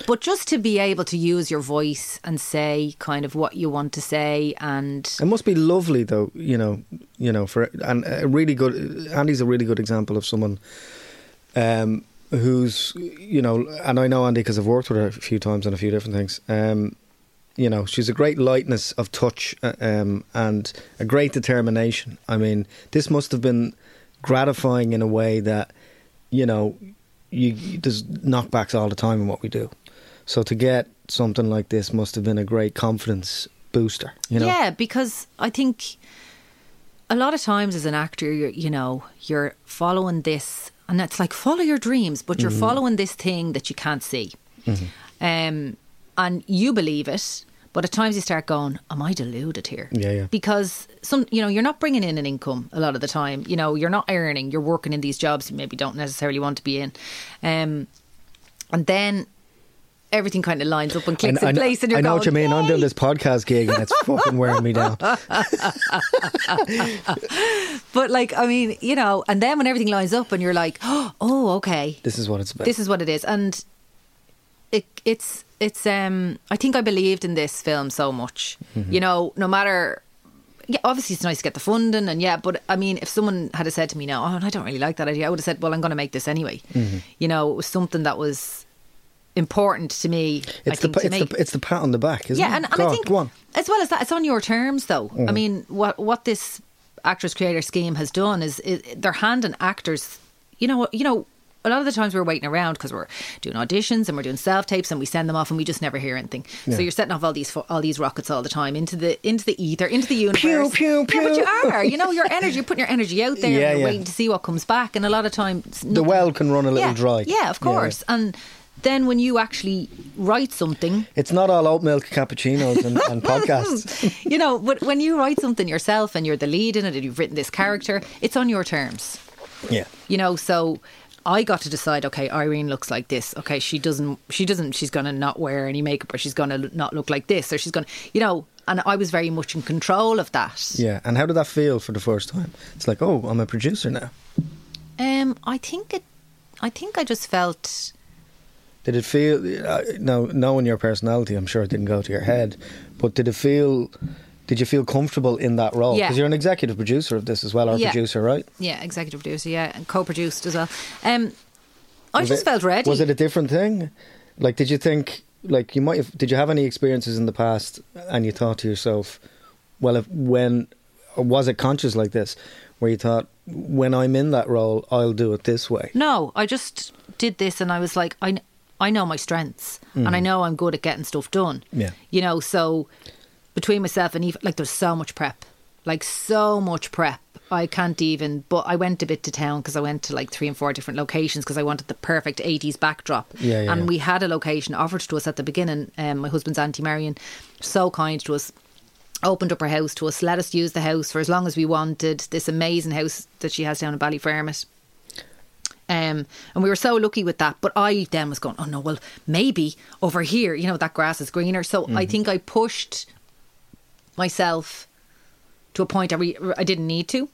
but just to be able to use your voice and say kind of what you want to say, and It must be lovely, though. You know, you know, for and a really good. Andie's a really good example of someone um, who's, you know, and I know Andie because I've worked with her a few times on a few different things. Um, you know, she's a great lightness of touch uh, um, and a great determination. I mean, this must have been gratifying in a way that, you know, you, there's knockbacks all the time in what we do. So to get something like this must have been a great confidence booster. You know, yeah, because I think a lot of times as an actor, you're you know you're following this, and it's like follow your dreams, but Mm-hmm. you're following this thing that you can't see, um, and you believe it. But at times you start going, "Am I deluded here?" Yeah, yeah. Because some, you know, you're not bringing in an income a lot of the time. You know, you're not earning. You're working in these jobs you maybe don't necessarily want to be in, um, and then everything kind of lines up and clicks in place, and you're I know going, what you mean. I'm doing this podcast gig and it's fucking wearing me down. [LAUGHS] But like, I mean, you know, and then when everything lines up and you're like, oh, okay, This is what it's about. this is what it is, and it it's it's um. I think I believed in this film so much. Mm-hmm. You know, no matter. Yeah, obviously it's nice to get the funding, and yeah, but I mean, if someone had said to me, "No, oh, I don't really like that idea," I would have said, "Well, I'm going to make this anyway." Mm-hmm. You know, it was something that was important to me. It's the think pa- to it's the it's the pat on the back, isn't yeah, it? and, and Go I think as well as that, it's on your terms, though. I mean, what what this actors as creator scheme has done is, is they're handing actors, you know, you know. A lot of the times we're waiting around because we're doing auditions and we're doing self tapes and we send them off and we just never hear anything. So you're setting off all these all these rockets all the time into the into the ether, into the universe. Pew, pew, Yeah, but you are. You know, your [LAUGHS] energy. You're putting your energy out there. Yeah, and you're yeah. waiting to see what comes back. And a lot of times The well can run a little yeah, dry. Yeah, of course. And then when you actually write something, It's not all oat milk cappuccinos and, and [LAUGHS] podcasts. you know, but when you write something yourself and you're the lead in it and you've written this character, it's on your terms. Yeah. You know, so I got to decide. Okay, Irene looks like this. Okay, she doesn't. She doesn't. She's gonna not wear any makeup, or she's gonna not look like this, or she's gonna. You know, and I was very much in control of that. Yeah. And how did that feel for the first time? It's like, oh, I'm a producer now. Um, I think it. I think I just felt. Did it feel uh, now knowing your personality? I'm sure it didn't go to your head, but did it feel? Did you feel comfortable in that role? Yeah. Because you're an executive producer of this as well, or Yeah. producer, right? Yeah, executive producer. Yeah, and co-produced as well. Um, I Was just it- felt ready. Was it a different thing? Like, did you think, like, you might have, did you have any experiences in the past and you thought to yourself, well, if, when, or was it conscious like this, where you thought, when I'm in that role, I'll do it this way? No, I just did this and I was like, I, I know my strengths and I know I'm good at getting stuff done. Mm. Yeah. You know, so between myself and Eve, like there's so much prep, like so much prep. I can't even, but I went a bit to town because I went to like three and four different locations because I wanted the perfect 80s backdrop. Yeah, yeah, and we had a location offered to us at the beginning. Um, my husband's Auntie Marion, so kind to us opened up her house to us, let us use the house for as long as we wanted. This amazing house that she has down in Ballyfermot. Um, and we were so lucky with that. But I then was going, oh no, well, maybe over here, you know, that grass is greener. So I think I pushed myself to a point I, re- I didn't need to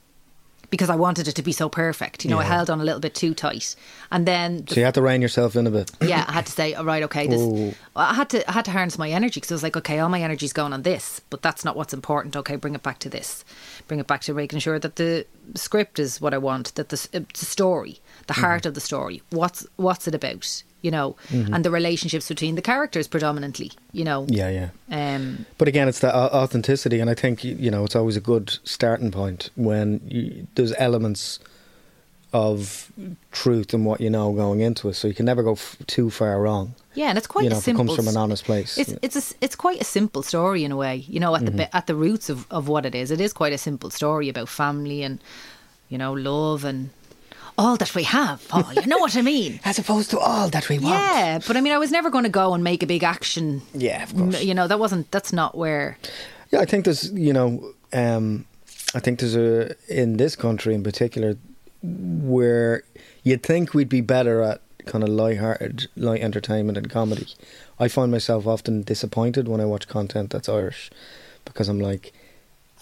because I wanted it to be so perfect. You know, I held on a little bit too tight. And then So you had to rein yourself in a bit. yeah, I had to say, all right, okay, this. Ooh. I had to, I had to harness my energy because I was like, okay, all my energy's going on this, but that's not what's important. Okay, bring it back to this, bring it back to making sure that the script is what I want, that the, the story, the Mm-hmm. heart of the story. What's what's it about? You know, and the relationships between the characters predominantly. You know, Mm-hmm. Yeah, yeah. um, But again, it's that authenticity, and I think you know it's always a good starting point when you, there's elements of truth in what you know going into it, so you can never go f- too far wrong. yeah, and it's quite you know, a if it simple. comes from an honest place. It's it's a it's quite a simple story in a way, you know, at Mm-hmm. the at the roots of, of what it is. It is quite a simple story about family and you know love and all that we have, Paul. You know what I mean? [LAUGHS] As opposed to all that we want. Yeah, but I mean, I was never going to go and make a big action. Yeah, of course. You know, that wasn't. That's not where. Yeah, I think there's, you know, um, I think there's a in this country in particular where you'd think we'd be better at kind of light-hearted, light entertainment and comedy. I find myself often disappointed when I watch content that's Irish because I'm like,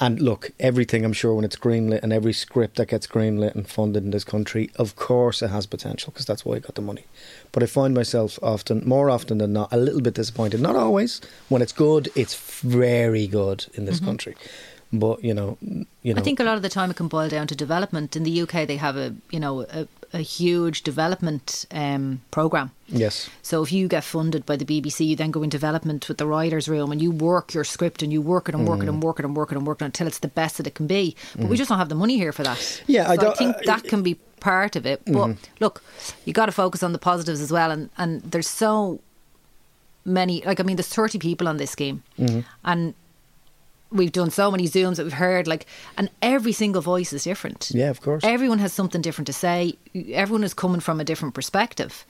and look, everything I'm sure when it's greenlit and every script that gets greenlit and funded in this country, of course it has potential because that's why I got the money. But I find myself often, more often than not, a little bit disappointed. Not always. When it's good, it's very good in this country. But you know, you know, Mm-hmm. I think a lot of the time it can boil down to development. In the UK, they have a you know a, a huge development um, program. yes, So if you get funded by the BBC, you then go in development with the writers' room and you work your script and you work it and work it Mm. and work it and work it and work it until it's the best that it can be. But we just don't have the money here for that. Yeah, I don't- think uh, that can be part of it. But look, you got to focus on the positives as well. And and there's so many. Like I mean, there's 30 people on this scheme, and we've done so many zooms that we've heard like and every single voice is different Yeah, of course. everyone has something different to say everyone is coming from a different perspective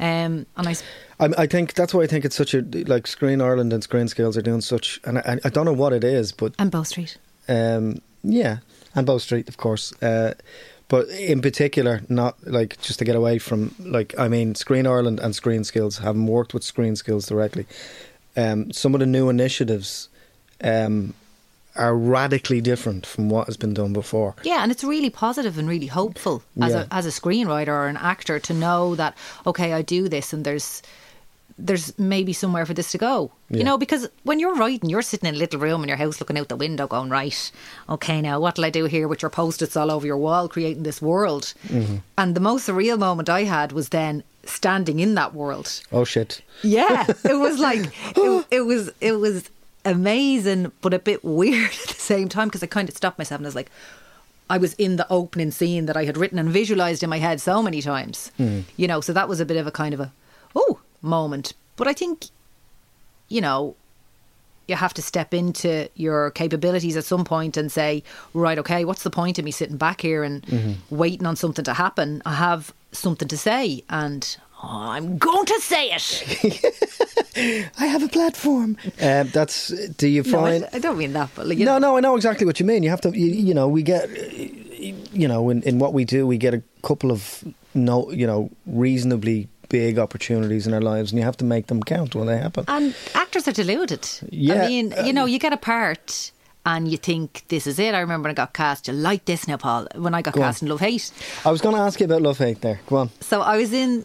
um, and I, I, I think that's why I think it's such a like Screen Ireland and Screen Skills are doing such, and I, I don't know what it is, but and Bow Street um, yeah, and Bow Street, of course. Uh, but in particular, not like just to get away from like I mean, Screen Ireland and Screen Skills having worked with Screen Skills directly. Um, some of the new initiatives um, are radically different from what has been done before. yeah and it's really positive and really hopeful as, Yeah. a, as a screenwriter or an actor to know that okay I do this and there's there's maybe somewhere for this to go Yeah. you know because when you're writing you're sitting in a little room in your house looking out the window going right okay now what'll I do here with your post-its all over your wall creating this world Mm-hmm. and the most surreal moment I had was then standing in that world Oh shit! Yeah, [LAUGHS] it was like it, it was it was amazing, but a bit [LAUGHS] weird at the same time because I kind of stopped myself and I was like, I was in the opening scene that I had written and visualized in my head so many times. Hmm. You know, so that was a bit of a kind of a oh moment. But I think, you know, you have to step into your capabilities at some point and say, right, okay, what's the point of me sitting back here and mm-hmm. waiting on something to happen? I have something to say, and oh, I'm going to say it. [LAUGHS] I have a platform. Um, that's. Do you No, I, find? I don't mean that, but like, you no, know, no, I know exactly what you mean. You have to, you, you know, we get, you know, in, in what we do, we get a couple of no, you know, reasonably big opportunities in our lives, and you have to make them count when they happen. And actors are deluded. Yeah, I mean, you know, you get a part and you think this is it. I remember when I got cast. You like this now, Paul? When I got Go on. cast in Love Hate. I was going to ask you about love hate there. Go on. So I was in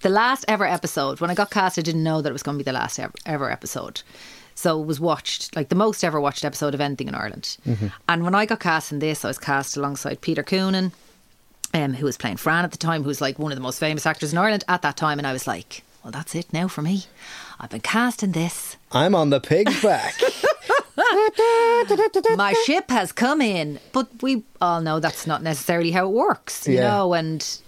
the last ever episode. When I got cast, I didn't know that it was going to be the last ever, ever episode. So it was watched, like the most ever watched episode of anything in Ireland. And when I got cast in this, I was cast alongside Peter Coonan, um, who was playing Fran at the time, who was like one of the most famous actors in Ireland at that time. And I was like, well, that's it now for me. I've been cast in this. I'm on the pig's back. [LAUGHS] my ship has come in. But we all know that's not necessarily how it works, you Yeah. know, and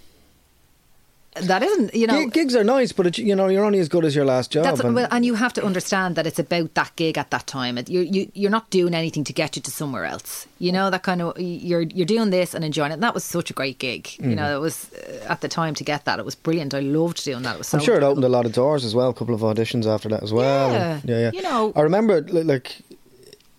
that isn't, you know. Gig- gigs are nice, but it, you know you're only as good as your last job. And- well, and you have to understand that it's about that gig at that time. It- You, you, you're not doing anything to get you to somewhere else. You know that kind of you're you're doing this and enjoying it. And that was such a great gig. You know, it was uh, at the time to get that. It was brilliant. I loved doing that. It was so. I'm sure it opened a lot of doors as well. A couple of auditions after that as well. Yeah, and- yeah, yeah. you know- I remember like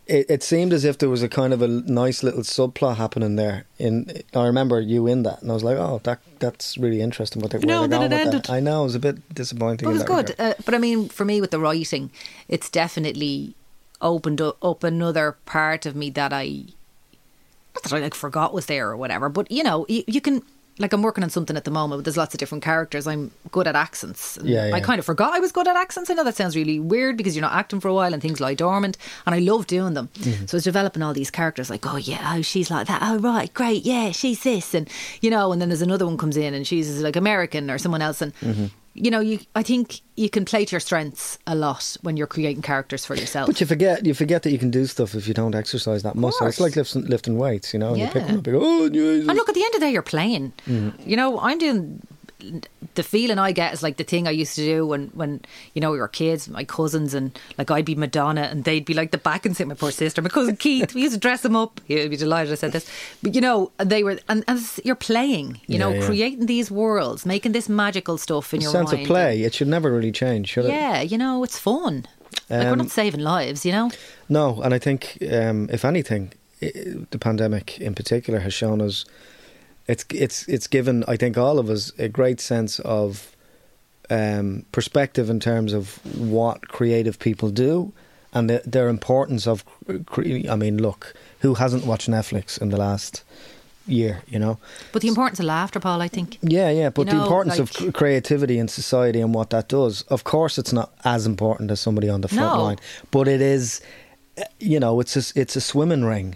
it, it seemed as if there was a kind of a nice little subplot happening there. In I remember you in that, and I was like, oh, that that's really interesting. What they, where No, going it with ended. that. I know it was a bit disappointing. But it was good. Uh, but I mean, for me with the writing, it's definitely opened up, up another part of me that I not that I like forgot was there or whatever. But you know, you, you can like I'm working on something at the moment. But there's lots of different characters. I'm good at accents. Yeah, yeah. I kind of forgot I was good at accents. I know that sounds really weird because you're not acting for a while and things lie dormant. And I love doing them. Mm-hmm. So I was developing all these characters. Like, oh yeah, oh she's like that. Oh right, great, yeah, she's this, and you know. And then there's another one comes in and she's like American or someone else, and. Mm-hmm. You know, you. I think you can play to your strengths a lot when you're creating characters for yourself. But you forget, you forget that you can do stuff if you don't exercise that muscle. It's like lifting, lifting weights, you know. You pick Yeah. up, you go, oh, Jesus. And look, at the end of the day, you're playing. Mm-hmm. You know, I'm doing. The feeling I get is like the thing I used to do when, when you know we were kids, my cousins, and like I'd be Madonna, and they'd be like the back and say my poor sister, my cousin Keith. We used to dress him up. He'd be delighted I said this, but you know they were, and, and you're playing. You know, Yeah, yeah. creating these worlds, making this magical stuff in your sense mind. of play. It should never really change, should it? Yeah, you know, it's fun. like we're Um, not saving lives, you know. No, and I think um, if anything, i the pandemic in particular has shown us it's it's it's given I think all of us a great sense of um, perspective in terms of what creative people do and the, their importance of. Cre- I mean, look, who hasn't watched Netflix in the last year? You know, But the importance of laughter, Paul, I think. yeah, yeah, but You the importance of like- cr- creativity in society and what that does, of course, it's not as important as somebody on the front No. line, but it is, you know, it's a, it's a swimming ring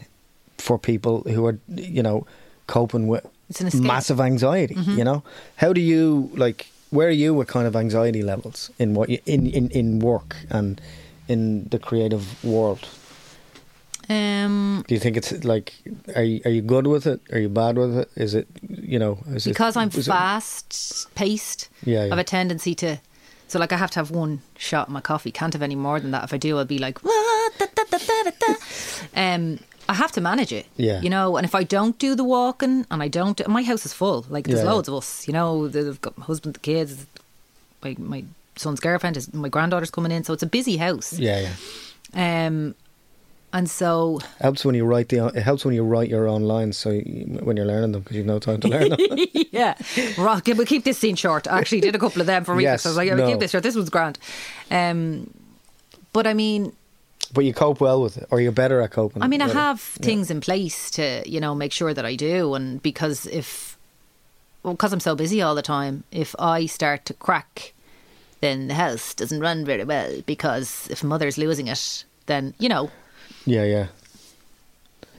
for people who are, you know, coping with It's an escape. massive anxiety. You know, how do you like? Where are you with kind of anxiety levels in what you in in in work and in the creative world? Um, Do you think it's like, are you, are you good with it? Are you bad with it? Is it, you know, is it- because I'm is it- fast paced, Yeah, I have a tendency to. So, like, I have to have one shot of my coffee. Can't have any more than that. If I do, I'll be like, da, da, da." um, I have to manage it. Yeah. You know, and if I don't do the walking and I don't, do, my house is full. Like, there's Yeah, loads of us. You know, they've got my husband, the kids, my my son's girlfriend, his, my granddaughter's coming in. So it's a busy house. Yeah, yeah. Um, and so helps when you write the it helps when you write your own lines so you, when you're learning them because you've no time to learn them [LAUGHS] yeah, right. We'll keep this scene short. I actually did a couple of them for Yes, remix. I was like, yeah, we'll keep this short. This was grand. Um, but I mean, but you cope well with it or you're better at coping I mean, I it. have things in place to you know make sure that I do, and because if well, because I'm so busy all the time, if I start to crack, then the house doesn't run very well. Because if mother's losing it, then you know. yeah yeah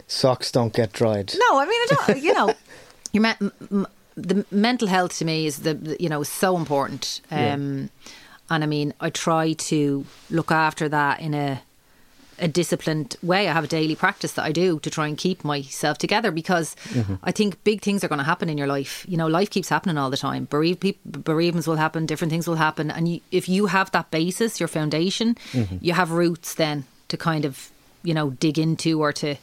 socks don't get dried No, I mean, I don't, [LAUGHS] you know, your me- m- the mental health to me is the, you know is so important. Yeah. Um, and I mean, I try to look after that in a a disciplined way. I have a daily practice that I do to try and keep myself together because mm-hmm. I think big things are going to happen in your life. You know, life keeps happening all the time. Bereave bereavements will happen, different things will happen, and you, if you have that basis, your foundation, mm-hmm. you have roots then to kind of you know dig into or to.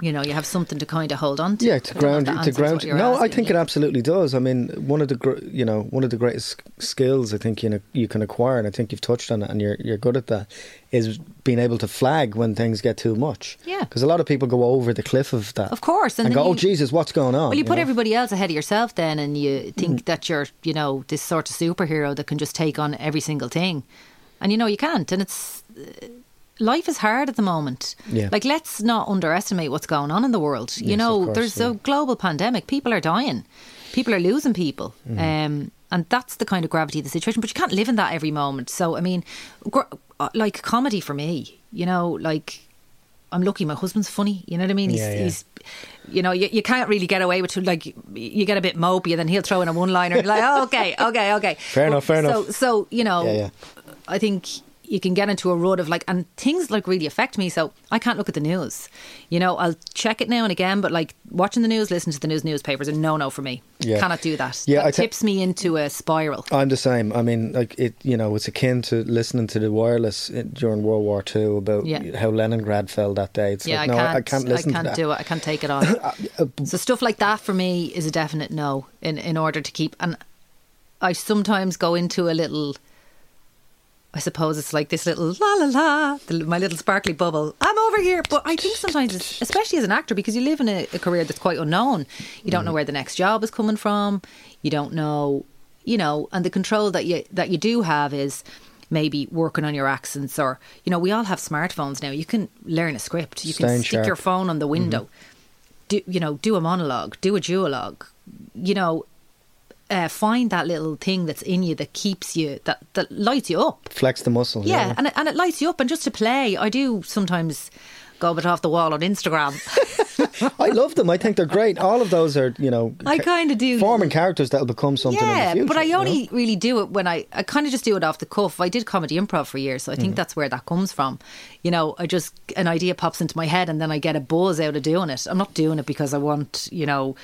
You know, you have something to kind of hold on to. Yeah, to don't know if ground you. To ground. No, I think yeah. it absolutely does. I mean, one of the gr- you know one of the greatest skills I think you know you can acquire, and I think you've touched on it, and you're you're good at that, is being able to flag when things get too much. Yeah. because a lot of people go over the cliff of that. Of course, and and, go, "Oh Jesus, what's going on?" Well, you put know? everybody else ahead of yourself then, and you Mm. think that you're, you know, this sort of superhero that can just take on every single thing. And, you know, you can't. And it's. Uh, life is hard at the moment. Yeah. Like, let's not underestimate what's going on in the world. You Yes, know, course, there's yeah. a global pandemic. People are dying, people are losing people. Mm-hmm. Um, and that's the kind of gravity of the situation. But you can't live in that every moment. So, I mean, gr- uh, like comedy for me, you know, like. I'm lucky my husband's funny. You know what I mean? He's, Yeah, yeah. he's you know, you, you can't really get away with it. Like, you get a bit mopey and then he'll throw in a one liner. Like, oh, okay, okay, okay. Fair enough, fair so, enough. So, you know, Yeah, yeah. I think you can get into a rut of like, and things like really affect me. So I can't look at the news. You know, I'll check it now and again, but like watching the news, listening to the news newspapers, a no no for me. Yeah. Cannot do that. Yeah, that I tips me into a spiral. I'm the same. I mean, like it. You know, it's akin to listening to the wireless uh, during World War Two about Yeah. how Leningrad fell that day. It's yeah, like, I no, can't. I can't listen I can't do it. I can't take it on. [COUGHS] Uh, uh, so stuff like that for me is a definite no. In in order to keep, and I sometimes go into a little. I suppose it's like this little la la la, the, my little sparkly bubble. I'm over here, but I think sometimes, it's, especially as an actor, because you live in a, a career that's quite unknown. You don't know mm. where the next job is coming from. You don't know, you know, and the control that you that you do have is maybe working on your accents, or you know, we all have smartphones now. You can learn a script. You can stick sharp. your phone on the window. Mm-hmm. Do you know? Do a monologue. Do a duologue. You know, uh, find that little thing that's in you that keeps you that that lights you up. Flex the muscle. Yeah, and it, and it lights you up. And just to play, I do sometimes go a bit off the wall on Instagram. [LAUGHS] I love them. I think they're great. All of those are, you know, I kinda do. forming characters that'll become something in yeah, the future. but I you know? only really do it when I I kind of just do it off the cuff. I did comedy improv for years, so I Mm. think that's where that comes from. You know, I just an idea pops into my head, and then I get a buzz out of doing it. I'm not doing it because I want you know.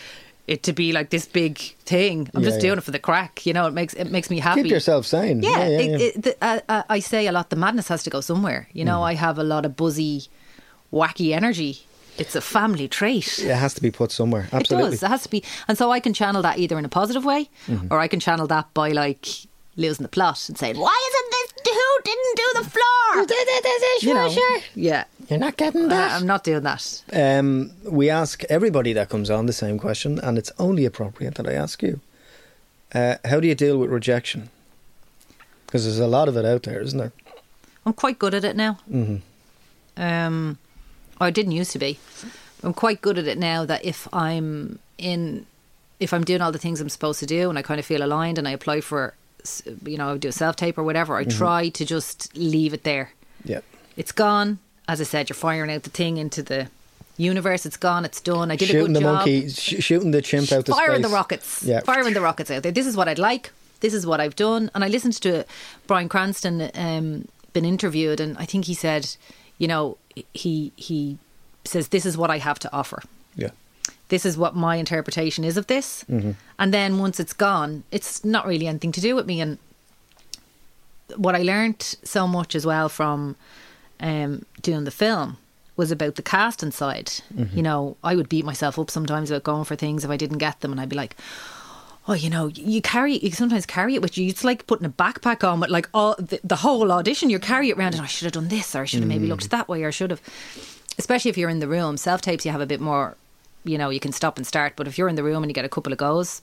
It to be like this big thing. I'm Yeah, just yeah. doing it for the crack. You know, it makes it makes me happy. keep yourself sane. Yeah, yeah, yeah. it. It, the, uh, uh, I say a lot. The madness has to go somewhere. You Mm. know, I have a lot of buzzy, wacky energy. It's a family trait. It has to be put somewhere. Absolutely. It does. It has to be, and so I can channel that either in a positive way, Mm-hmm. or I can channel that by like losing the plot and saying, "Why isn't this? Who didn't do the floor?" You know, yeah. You're not getting Uh, I'm not doing that. Um, we ask everybody that comes on the same question, and it's only appropriate that I ask you. Uh, how do you deal with rejection? Because there's a lot of it out there, isn't there? I'm quite good at it now. Mm-hmm. Um, I didn't used to be. I'm quite good at it now. That if I'm in, if I'm doing all the things I'm supposed to do, and I kind of feel aligned, and I apply for, s- you know, do a self tape or whatever, I try to just leave it there. Yeah. It's gone. As I said, you're firing out the thing into the universe. It's gone. It's done. I did shooting a good the job. monkey, sh- shooting the chimp out the firing space. the rockets. Yeah. Firing the rockets out there. This is what I'd like. This is what I've done. And I listened to Bryan Cranston um, been interviewed, and I think he said, you know, he he says this is what I have to offer. Yeah. This is what my interpretation is of this. Mm-hmm. And then once it's gone, it's not really anything to do with me. And what I learnt so much as well from um, doing the film was about the casting side. Mm-hmm. You know, I would beat myself up sometimes about going for things if I didn't get them, and I'd be like, "Oh, you know, you carry you sometimes carry it with you. It's like putting a backpack on with like all the, the whole audition. You carry it around, and I should have done this, or I should have maybe mm. looked that way, or I should have." Especially if you're in the room, self tapes you have a bit more. You know, you can stop and start, but if you're in the room and you get a couple of goes,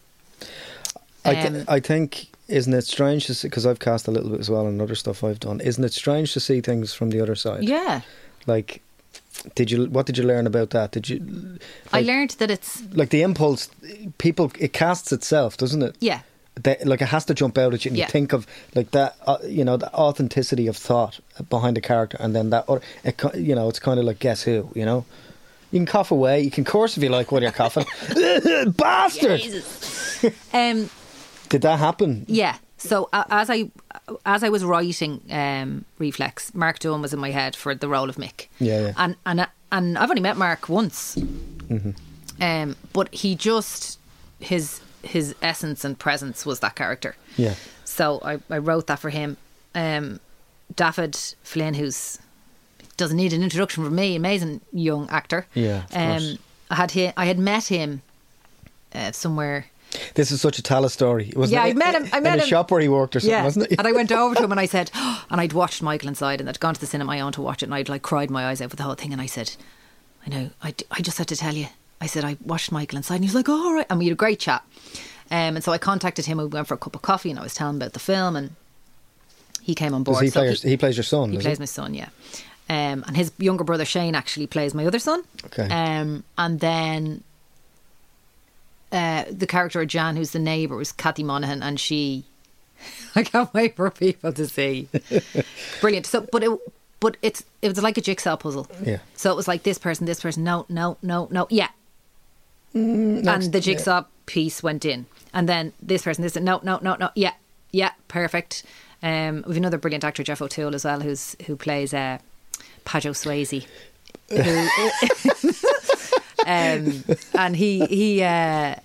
I, th- Um, I think, isn't it strange to see, because I've cast a little bit as well and other stuff I've done, isn't it strange to see things from the other side? yeah, Like, did you, what did you learn about that? Did you, I learned that it's like the impulse, people, it casts itself, doesn't it? yeah, They, like it has to jump out at you and Yeah. you think of like that uh, you know the authenticity of thought behind the character and then that other, it, you know it's kind of like guess who you know you can cough away you can curse if you like while you're coughing [LAUGHS] bastard [LAUGHS] um, did that happen Yeah. So uh, as I as I was writing um, Reflex, Mark Dunn was in my head for the role of Mick. Yeah, yeah. And and and I've only met Mark once, um, but he just his his essence and presence was that character. Yeah. So I, I wrote that for him. Um, David Flynn, who's doesn't need an introduction from me, amazing young actor. Yeah. Um, I had he, I had met him uh, somewhere. This is such a Tallaght story. Wasn't Yeah, it? I met him- I met in met a him. shop where he worked or something, wasn't it? and I went over to him [LAUGHS] and I said, [GASPS] and I'd watched Michael Inside and I'd gone to the cinema my own to watch it and I'd like cried my eyes out for the whole thing and I said, I know, I, d- I just had to tell you. I said, I watched Michael Inside and he was like, oh, all right. And we had a great chat. Um, and so I contacted him. We went for a cup of coffee and I was telling him about the film and he came on board. he, So play your, he plays your son, he plays my son, yeah. Um, and his younger brother Shane actually plays my other son. Okay. Um, and then uh, the character of Jan, who's the neighbour, was Kathy Monaghan, and she. [LAUGHS] I can't wait for people to see. [LAUGHS] Brilliant. So, but it, but it's it was like a jigsaw puzzle. Yeah. So it was like this person, this person, no, no, no, no, yeah. and the jigsaw piece went in, and then this person, this, no, no, no, no, yeah, yeah, perfect. Um, we've another brilliant actor, Jeff O'Toole, as well, who's who plays uh, Pajo Swayze. [LAUGHS] Um, and he he uh,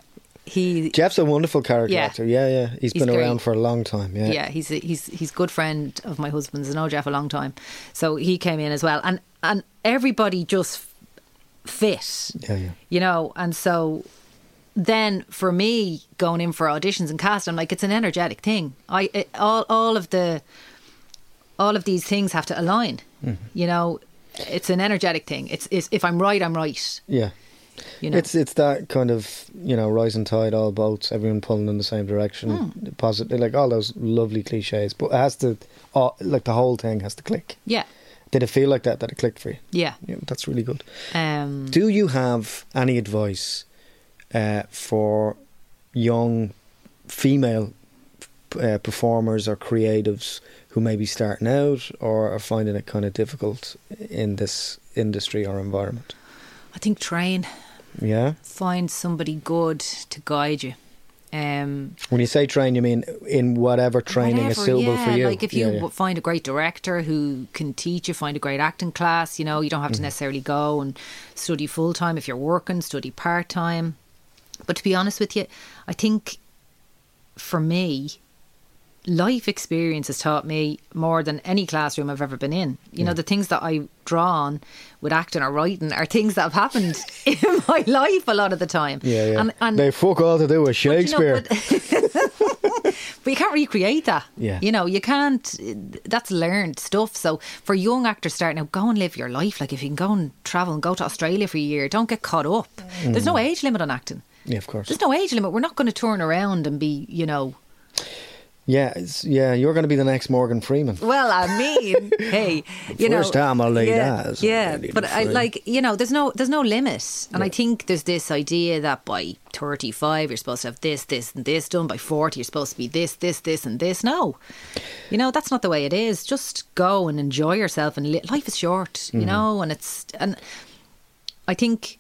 he Jeff's a wonderful character Yeah. actor. Yeah, yeah. He's He's been great. around for a long time. Yeah. yeah, he's a, he's he's good friend of my husband's. I know Jeff a long time, so he came in as well, and and everybody just fit, Yeah, yeah. you know, and so then for me going in for auditions and cast, I'm like it's an energetic thing. I it, all all of the all of these things have to align, Mm-hmm. you know. It's an energetic thing. It's, it's if I'm right, I'm right. Yeah. You know, It's it's that kind of you know rising tide, all boats, everyone pulling in the same direction, Hmm. positive, like all those lovely cliches. But it has to, uh, like the whole thing has to click. yeah, Did it feel like that? That it clicked for you? yeah. Yeah, that's really good. Um, Do you have any advice uh, for young female uh, performers or creatives who may be starting out or are finding it kind of difficult in this industry or environment? I think train. Yeah. Find somebody good to guide you. Um, When you say train, you mean in whatever training is Whatever, suitable yeah, for you. Like if you Yeah, yeah. find a great director who can teach you, find a great acting class. You know, you don't have to Mm-hmm. necessarily go and study full time. If you're working, study part time. But to be honest with you, I think for me, life experience has taught me more than any classroom I've ever been in. You know, the things that I draw on with acting or writing are things that have happened [LAUGHS] in my life a lot of the time. yeah, yeah. And, and they fuck all to do with but, you know, Shakespeare. but- [LAUGHS] but you can't recreate that. Yeah. You know, you can't. That's learned stuff. So for young actors starting out, go and live your life. Like if you can go and travel and go to Australia for a year, don't get caught up. There's Mm. no age limit on acting. yeah, of course. There's no age limit. We're not going to turn around and be, you know. Yeah, it's, yeah. You're going to be the next Morgan Freeman. Well, I mean, [LAUGHS] hey, you know, First time I'll lay yeah, that, Yeah, but I like you know, there's no there's no limit, and I think there's this idea that by 35 you're supposed to have this, this, and this done. By 40 you're supposed to be this, this, this, and this. No, you know that's not the way it is. Just go and enjoy yourself, and li- life is short, you mm-hmm. know, and it's and I think.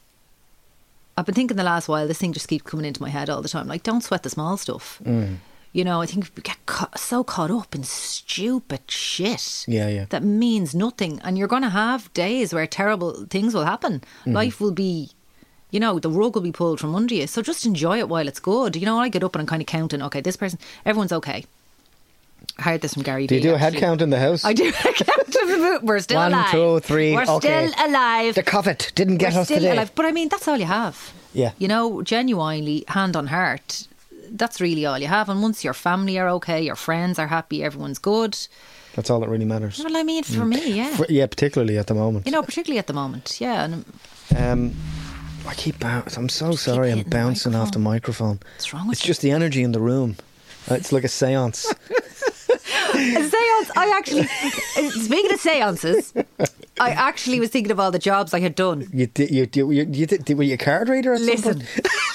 I've been thinking the last while. This thing just keeps coming into my head all the time. Like, don't sweat the small stuff. Mm. You know, I think we get so caught up in stupid shit Yeah, yeah. that means nothing. And you're going to have days where terrible things will happen. Mm-hmm. Life will be, you know, the rug will be pulled from under you. So just enjoy it while it's good. You know, I get up and I'm kind of counting, okay, this person, everyone's okay. I heard this from Gary Do you do a head count in the house? I do a count of the boot. We're still One, alive. two, three, We're okay. still alive. The COVID didn't get We're us still today. alive. But I mean, that's all you have. Yeah. You know, genuinely, hand on heart, that's really all you have. And once your family are okay, your friends are happy, everyone's good. That's all that really matters. Well, I mean, for me, yeah. For- yeah, particularly at the moment. You know, particularly at the moment, yeah. And Um, I keep bouncing. I'm so sorry. I'm hitting the bouncing off the microphone. what's wrong with It's you? just the energy in the room. Uh, It's like a séance. [LAUGHS] A seance. I actually, speaking of seances, I actually was thinking of all the jobs I had done. you did. You, you, you, you did. Were you a card reader some Listen,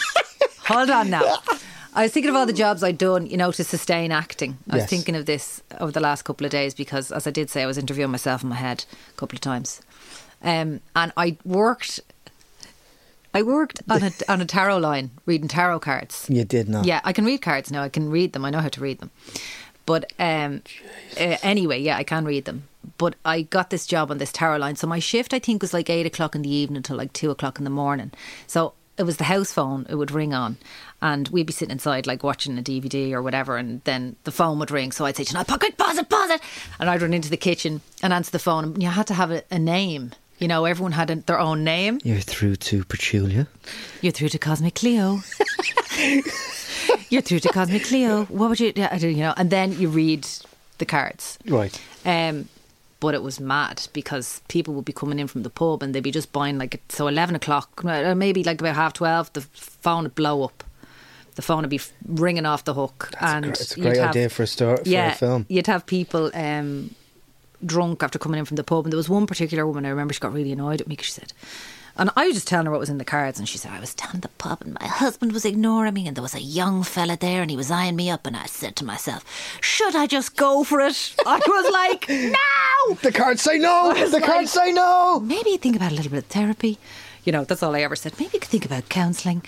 [LAUGHS] hold on now. [LAUGHS] I was thinking of all the jobs I'd done, you know, to sustain acting. I was thinking of this over the last couple of days because, as I did say, I was interviewing myself in my head a couple of times, um, and I worked. I worked on a [LAUGHS] on a tarot line, reading tarot cards. You did not. Yeah, I can read cards now. I can read them. I know how to read them. But um, uh, anyway, yeah, I can read them. But I got this job on this tarot line. So my shift, I think, was like eight o'clock in the evening till like two o'clock in the morning. So it was the house phone, it would ring on. And we'd be sitting inside, like watching a DVD or whatever. And then the phone would ring. So I'd say, "No, quick, pause it, pause it. And I'd run into the kitchen and answer the phone. And you had to have a, a name. You know, everyone had a, their own name. You're through to Petulia. You're through to Cosmic Cleo. [LAUGHS] You're through to Cosmic Cleo. What would you, yeah, I don't- you know? And then you read the cards. Right. Um, but it was mad because people would be coming in from the pub and they'd be just buying like so eleven o'clock, or maybe like about half twelve. The phone would blow up. The phone would be ringing off the hook, and Gr- It's a great have- idea for a start for yeah, a film. you'd have people um, drunk after coming in from the pub. And there was one particular woman I remember she got really annoyed at me because she said, and I was just telling her what was in the cards, and she said, I was down at the pub and my husband was ignoring me, and there was a young fella there and he was eyeing me up, and I said to myself, should I just go for it? I was like, no! [LAUGHS] The cards say no. The like- cards say no. Maybe think about a little bit of therapy. You know, that's all I ever said. Maybe you could think about counselling.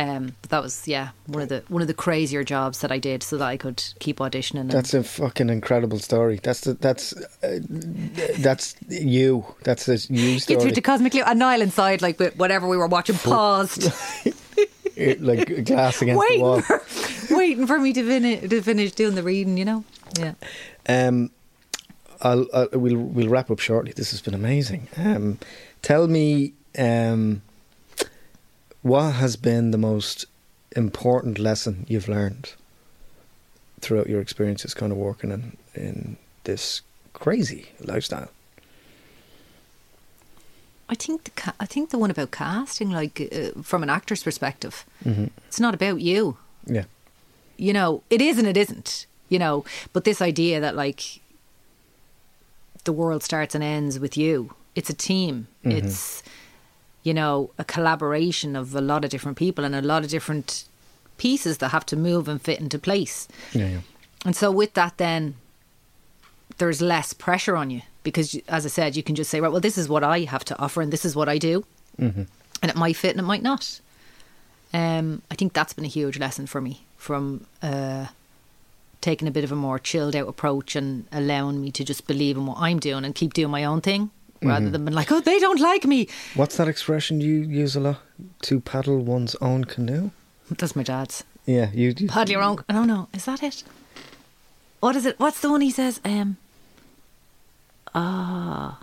Um, but that was yeah one of the one of the crazier jobs that I did so that I could keep auditioning. And That's a fucking incredible story. That's the, that's uh, that's you. That's a you story. Get through to Cosmic Leo. And Niall inside, like with whatever we were watching, paused, [LAUGHS] like a glass against the waiting wall. for, waiting for me to finish to finish doing the reading. You know, yeah. Um, I'll, I'll we'll we'll wrap up shortly. This has been amazing. Um, tell me, um, what has been the most important lesson you've learned throughout your experiences, kind of working in in this crazy lifestyle? I think the ca- I think the one about casting, like uh, from an actor's perspective, Mm-hmm. it's not about you. Yeah, you know, it is and it isn't, you know, but this idea that like the world starts and ends with you. It's a team. It's you know, a collaboration of a lot of different people and a lot of different pieces that have to move and fit into place. yeah, yeah. And so with that then there's less pressure on you because as I said you can just say right well this is what I have to offer and this is what I do. Mm-hmm. And it might fit and it might not. Um, I think that's been a huge lesson for me from uh, taking a bit of a more chilled out approach and allowing me to just believe in what I'm doing and keep doing my own thing rather than being like, oh, they don't like me. What's that expression you use a lot? To paddle one's own canoe. That's my dad's. Yeah, you. you Paddle your own. No, no, is that it? What is it? What's the one he says? Um. Ah.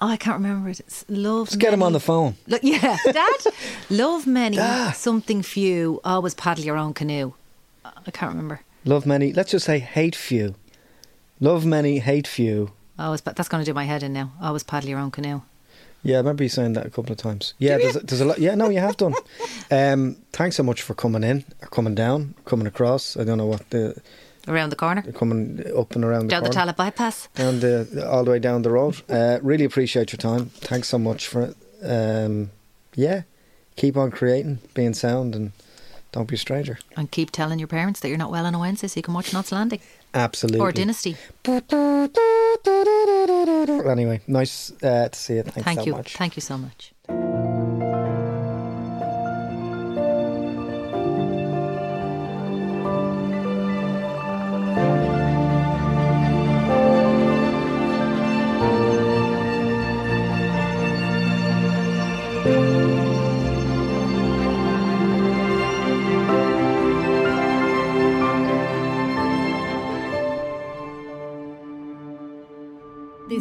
Oh, I can't remember it. It's love. Let's get him on the phone. Look, yeah, [LAUGHS] Dad. love many, Dad. something few. Always paddle your own canoe. I can't remember. Love many. Let's just say hate few. Love many, hate few. Always, but that's going to do my head in now. Always paddle your own canoe. Yeah, I remember you saying that a couple of times. Yeah, there's, a- there's a lot. Yeah, no, you have done. [LAUGHS] Um, thanks so much for coming in, or coming down, coming across. I don't know what the Around the corner, coming up and around the down the Tallaght bypass. down the all the way down the road. Uh, really appreciate your time. Thanks so much for it. Um, yeah, keep on creating, being sound, and don't be a stranger. And keep telling your parents that you're not well on a Wednesday so you can watch Knots Landing Absolutely. or Dynasty. Anyway, nice uh, to see you. Thanks Thank so you. much. Thank you so much.